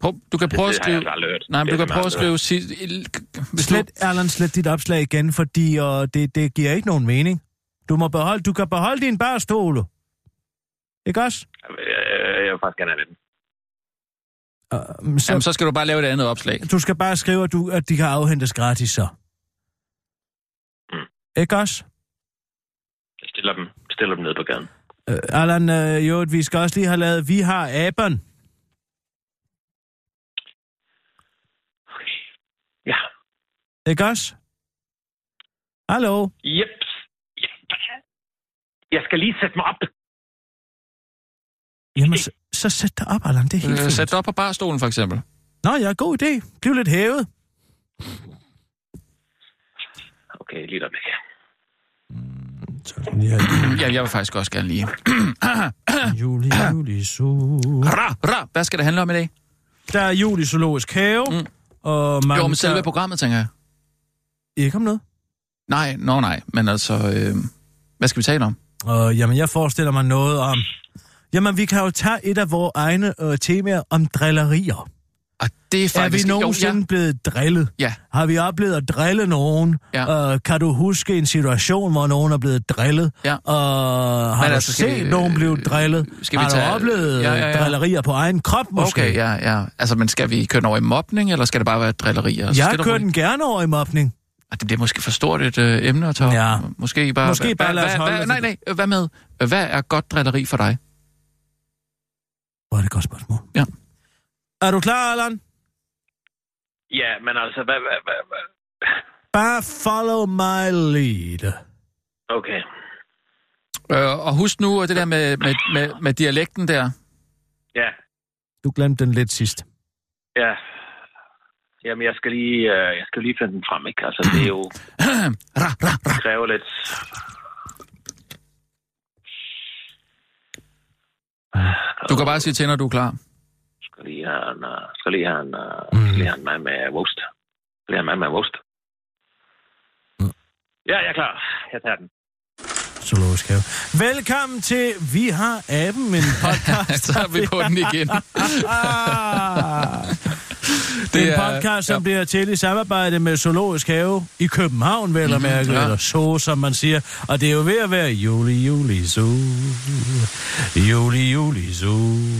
Prøv, du kan prøve at jeg skrive... altså hørt. Nej, men du kan prøve at skrive... Hvis du, Slet, Allan, slet dit opslag igen, fordi uh, det, det giver ikke nogen mening. Du må beholde, du kan beholde din barstole. Ikke også? Øh, Jeg vil faktisk gerne have den. Uh, så, jamen, så skal du bare lave et andet opslag. Du skal bare skrive, at, du, at de kan afhentes gratis så. Mm. Ikke også? Jeg stiller dem, stiller dem ned på gaden. Uh, Allan, uh, jo, vi skal også lige have lavet, vi har aberen. Okay. Ja. Ikke også? Hallo? Yep. Jeg skal lige sætte mig op. Jamen, så, så sæt dig op, Allan. Det er helt Øh, fint. sæt dig op på barstolen, for eksempel. Nå, ja, god idé. Bliv lidt hævet. Okay, lige der væk. Sådan, ja, Ja, jeg vil faktisk også gerne lige. juli, juli, so. Ra, ra. Hvad skal det handle om i dag? Der er jul i Zoologisk Have. Mm. Og man Jo, men selve der- programmet, tænker jeg. Ikke om noget. Nej, nå nej, men altså... Øh, hvad skal vi tale om? Og jamen, jeg forestiller mig noget om... Jamen, vi kan jo tage et af vores egne øh, temaer om drillerier. Ah, det er faktisk... er vi nogensinde Jo, ja. blevet drillet? ja. Har vi oplevet at drille nogen? Ja. Øh, kan du huske en situation, hvor nogen er blevet drillet? Ja. Og har Men du altså, set vi- nogen blive drillet? skal vi har tage- du oplevet Ja, ja, ja. drillerier på egen krop, måske? Okay, ja, ja. Altså, men skal vi køre den over i mobning, eller skal det bare være drillerier? Altså, Jeg og kører den gerne over i mopning. Ah, Det bliver måske for stort et øh, emne at tage. Ja. Måske bare... Måske bare lad os hvad, holde hvad, Nej, nej, hvad med? Hvad er godt drilleri for dig? Hvor er det et godt spørgsmål. Ja. Er du klar, Allan? Ja, men altså, hvad, hvad, hvad, hvad? Bare follow my lead. Okay. Øh, og husk nu det der med, med, med, med dialekten der. Ja, Du glemte den lidt sidst. ja. Jamen, jeg skal lige, øh, jeg skal lige finde den frem, ikke? Altså, det er jo... Ra, ra, ra. Det kræver lidt... Du kan bare sige til, når du er klar. Skal lige have en, uh, skal lige have en, uh, skal lige have en mand med roast. Skal lige have en mand med roast. Ja, jeg er klar. Jeg tager den. Zoologisk have. Velkommen til Vi har aben, en podcast. Så er vi på den igen. Det er en er- podcast, som ja. bliver til i samarbejde med Zoologisk Have i København, vel at mærke, ja. eller så, som man siger. Og det er jo ved at være juli, juli, så. Juli, juli, så.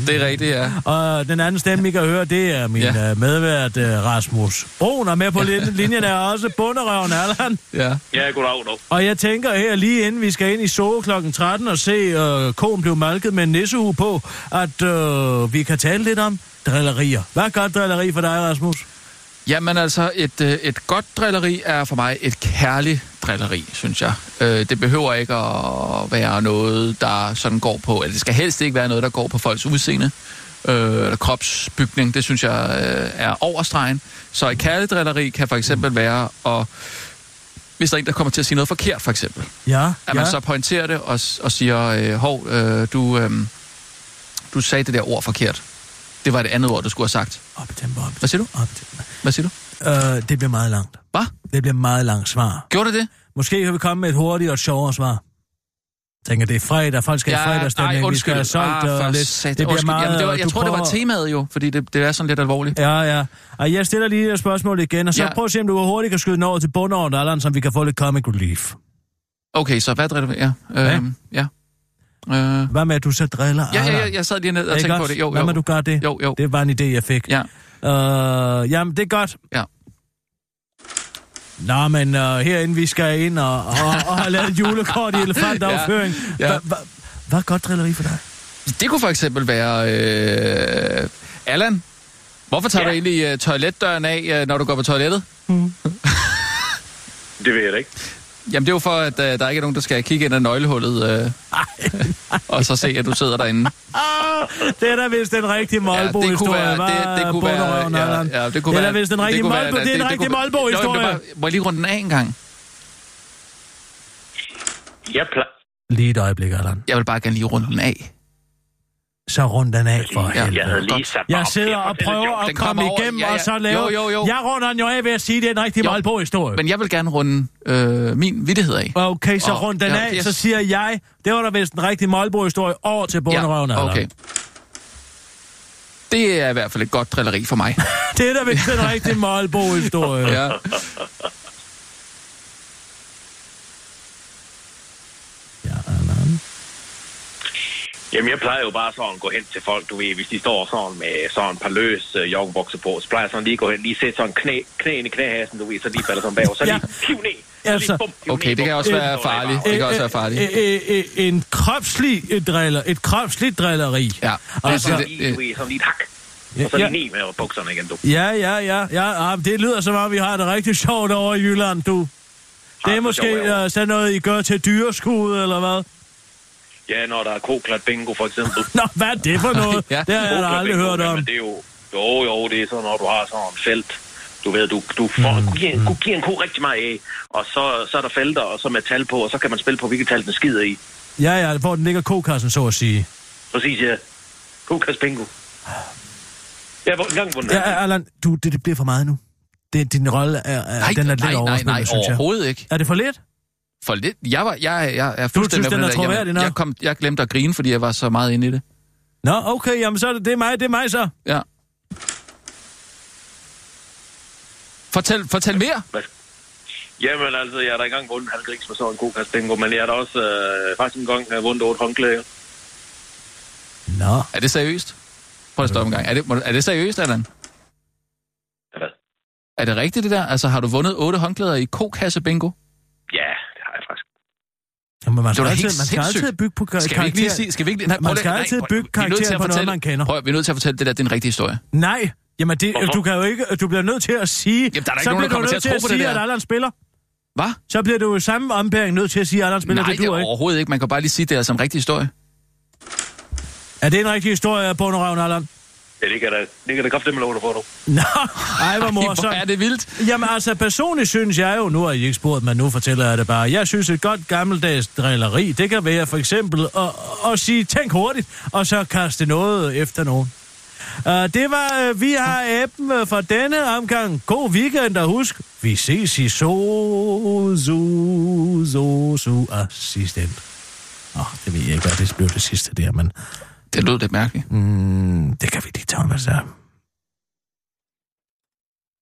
Det er rigtigt, ja. Og den anden stemme, I kan høre, det er min Ja. ja. medvært, øh, Rasmus og med på lin- linjen er også bunderøven Allan. ja. Ja, goddag, dog. Og jeg tænker her, lige inden vi skal ind i Zoo kl. 13 og se øh, koen blive malket med en nissehue på, at øh, vi kan tale lidt om drillerier. Hvad er godt drilleri for dig, Rasmus? Jamen altså, et, øh, et godt drilleri er for mig et kærligt drilleri, synes jeg. Øh, det behøver ikke at være noget, der sådan går på, eller det skal helst ikke være noget, der går på folks udseende øh, eller kropsbygning. Det synes jeg øh, er overstregen. Så et kærligt drilleri kan for eksempel være at hvis der er en, der kommer til at sige noget forkert, for eksempel. Ja, At ja. man så pointerer det og, og siger, øh, hov, øh, du, øh, du sagde det der ord forkert. Det var det andet ord, du skulle have sagt. Op tempo, op Hvad siger du? Op tempo. Hvad siger du? Øh, det bliver meget langt. Hvad? Det bliver meget langt svar. Gjorde det det? Måske kan vi komme med et hurtigt og et sjovere svar. Jeg tænker, det er fredag, folk skal ja, have fredagsstemning, ej, vi skal have solgt ah, og lidt. Det bliver Undskyld. meget... Jamen, det var, jeg tror, det var prøver- temaet jo, fordi det, det er sådan lidt alvorligt. Ja, ja. Og jeg stiller lige et spørgsmål igen, og så Ja. prøv at se, om du hurtigt kan skyde den over til bundåret, Allan, så vi kan få lidt comic relief. Okay, så hvad driller vi? Ja. Øhm, ja. Øh, Hvad med, at du så driller ja, ja, ja, jeg sad lige ned og tænkte på også? det. Jo, Hvad jo. med, du gør det? Jo, jo. Det var en idé, jeg fik. Ja. Øh, jamen, det er godt. Ja. Nå, men uh, herinde vi skal ind og, og, og have lavet et julekort i elefantafføring. Ja, ja. Hva- hva- Hvad er godt drilleri for dig? Det kunne for eksempel være... Øh, Allan, hvorfor tager Ja. du egentlig øh, toiletdøren af, øh, når du går på toilettet? Det ved jeg da ikke. Jamen, det er jo for, at øh, der ikke er nogen, der skal kigge ind ad nøglehullet, øh, og så se, at du sidder derinde. Ah, det er da vist en rigtig Molbo-historie, det kunne være, det, det kunne være, ja, ja, det kunne det er være, da vist en rigtig kunne være, Molbo, det er kunne- Nå, Molbo-historie. det var- Må jeg lige runde den af en gang? Jeg pla- Lige et øjeblik, Allan. Jeg vil bare gerne lige runde den af. Så rund den af for jeg, helvede. jeg havde lige sat Jeg sidder og prøver at komme igennem, Ja, ja. og så lave... Jo, jo, jo. Jeg runder den jo af ved at sige, at det er en rigtig Jo. Molbo-historie. Men jeg vil gerne runde øh, min vittighed af. Okay, så Og- rund den ja, af, yes. så siger jeg, det var da vist en rigtig Molbo-historie over til bunderøven, Allan. okay. Det er i hvert fald et godt drilleri for mig. Det er da vist en rigtig Molbo-historie. ja. ja, Jamen, jeg plejer jo bare sådan at gå hen til folk, du ved, hvis de står sådan med sådan et par løs uh, joggingbukser på, så plejer jeg sådan lige at gå hen, lige sætte sådan knæ, knæen i knæhasen, du ved, så lige falder sådan bagover, så Ja. lige piv ned. Så Altså, lige bum, Okay, det kan også bum, være farligt. Det kan også være farligt. Øh, øh, øh, en kropslig øh, driller, et kropsligt drilleri. Ja. Og Altså, så lige, du ved, sådan lige et hak. Og så ja. lige med bukserne igen, du. Ja, ja, ja, ja. Ah, Det lyder som om, vi har det rigtig sjovt over i Jylland, du. Det er måske uh, sådan noget, I gør til dyreskud, eller hvad? Ja, når der er koklat bingo, for eksempel. Nå, hvad er det for noget? Ja. Det har jeg da aldrig bingo, hørt om. Jamen, det er jo... Jo, jo, det er sådan, når du har sådan et felt. Du ved, du, du får, mm. giver, en, giver en ko rigtig meget af, og så, så er der felter, og så med tal på, og så kan man spille på, hvilket tal den skider i. Ja, ja, hvor den ligger kokassen, så at sige. Præcis, ja. Kokas bingo. Ja, hvor, en gang den Ja, Allan, du, det, det bliver for meget nu. Det, din rolle er, er Nej, den er lidt nej, nej, nej, overspillet, synes jeg. overhovedet ikke. Er det for lidt? For lidt. Jeg, var, jeg, jeg er synes, fuldstændig den med er på det der. troværdig nok? jeg, kom, jeg glemte at grine, fordi jeg var så meget inde i det. Nå, okay, jamen så er det, det er mig, det er mig så. Ja. Fortæl, fortæl mere. Jamen altså, jeg er da ikke engang vundet en halv gris med sådan en kokas bingo, men jeg har da også øh, faktisk en gang øh, vundet otte håndklæder. Nå. Er det seriøst? Prøv at stoppe en gang. Er det, må du- er det seriøst, Allan? Hvad? Er det rigtigt, det der? Altså, har du vundet otte håndklæder i kokasse bingo? Ja, det har jeg faktisk. Jamen, man skal, altid, man skal altid bygge på kar- Skal vi ikke lige karakter. sige... Skal vi ikke, nej, Man skal nej, altid bygge er nødt karakter at på noget, man kender. Prøv, vi er nødt til at fortælle det der, det er en rigtig historie. Nej, Jamen, det, Hvorfor? du kan jo ikke... Du bliver nødt til at sige... Jamen, der er da ikke så nogen, der bliver du kommer til nødt at tro på det sige, der. at Allan spiller. Hvad? Så bliver du i samme ombæring nødt til at sige, at Allan spiller. Nej, det det er overhovedet ikke. Man kan bare lige sige, det er som en rigtig historie. Er det en rigtig historie af Bonderøven, Allan? Ja, det kan da, det kan da kraftigt med lov, du får du. Nå, ej, hvor Hvor morsomt. er det vildt. Jamen altså, personligt synes jeg jo, nu har I ikke spurgt, men nu fortæller jeg det bare. Jeg synes, et godt gammeldags drilleri, det kan være for eksempel at, at sige, tænk hurtigt, og så kaste noget efter nogen. Uh, det var, uh, vi har appen uh, for denne omgang. God weekend, og husk, vi ses i so, so, so, so, assistent. Åh, oh, det ved jeg ikke, hvad det blev det sidste der, men det lød lidt mærkeligt. mm, det kan vi lige tage med sig.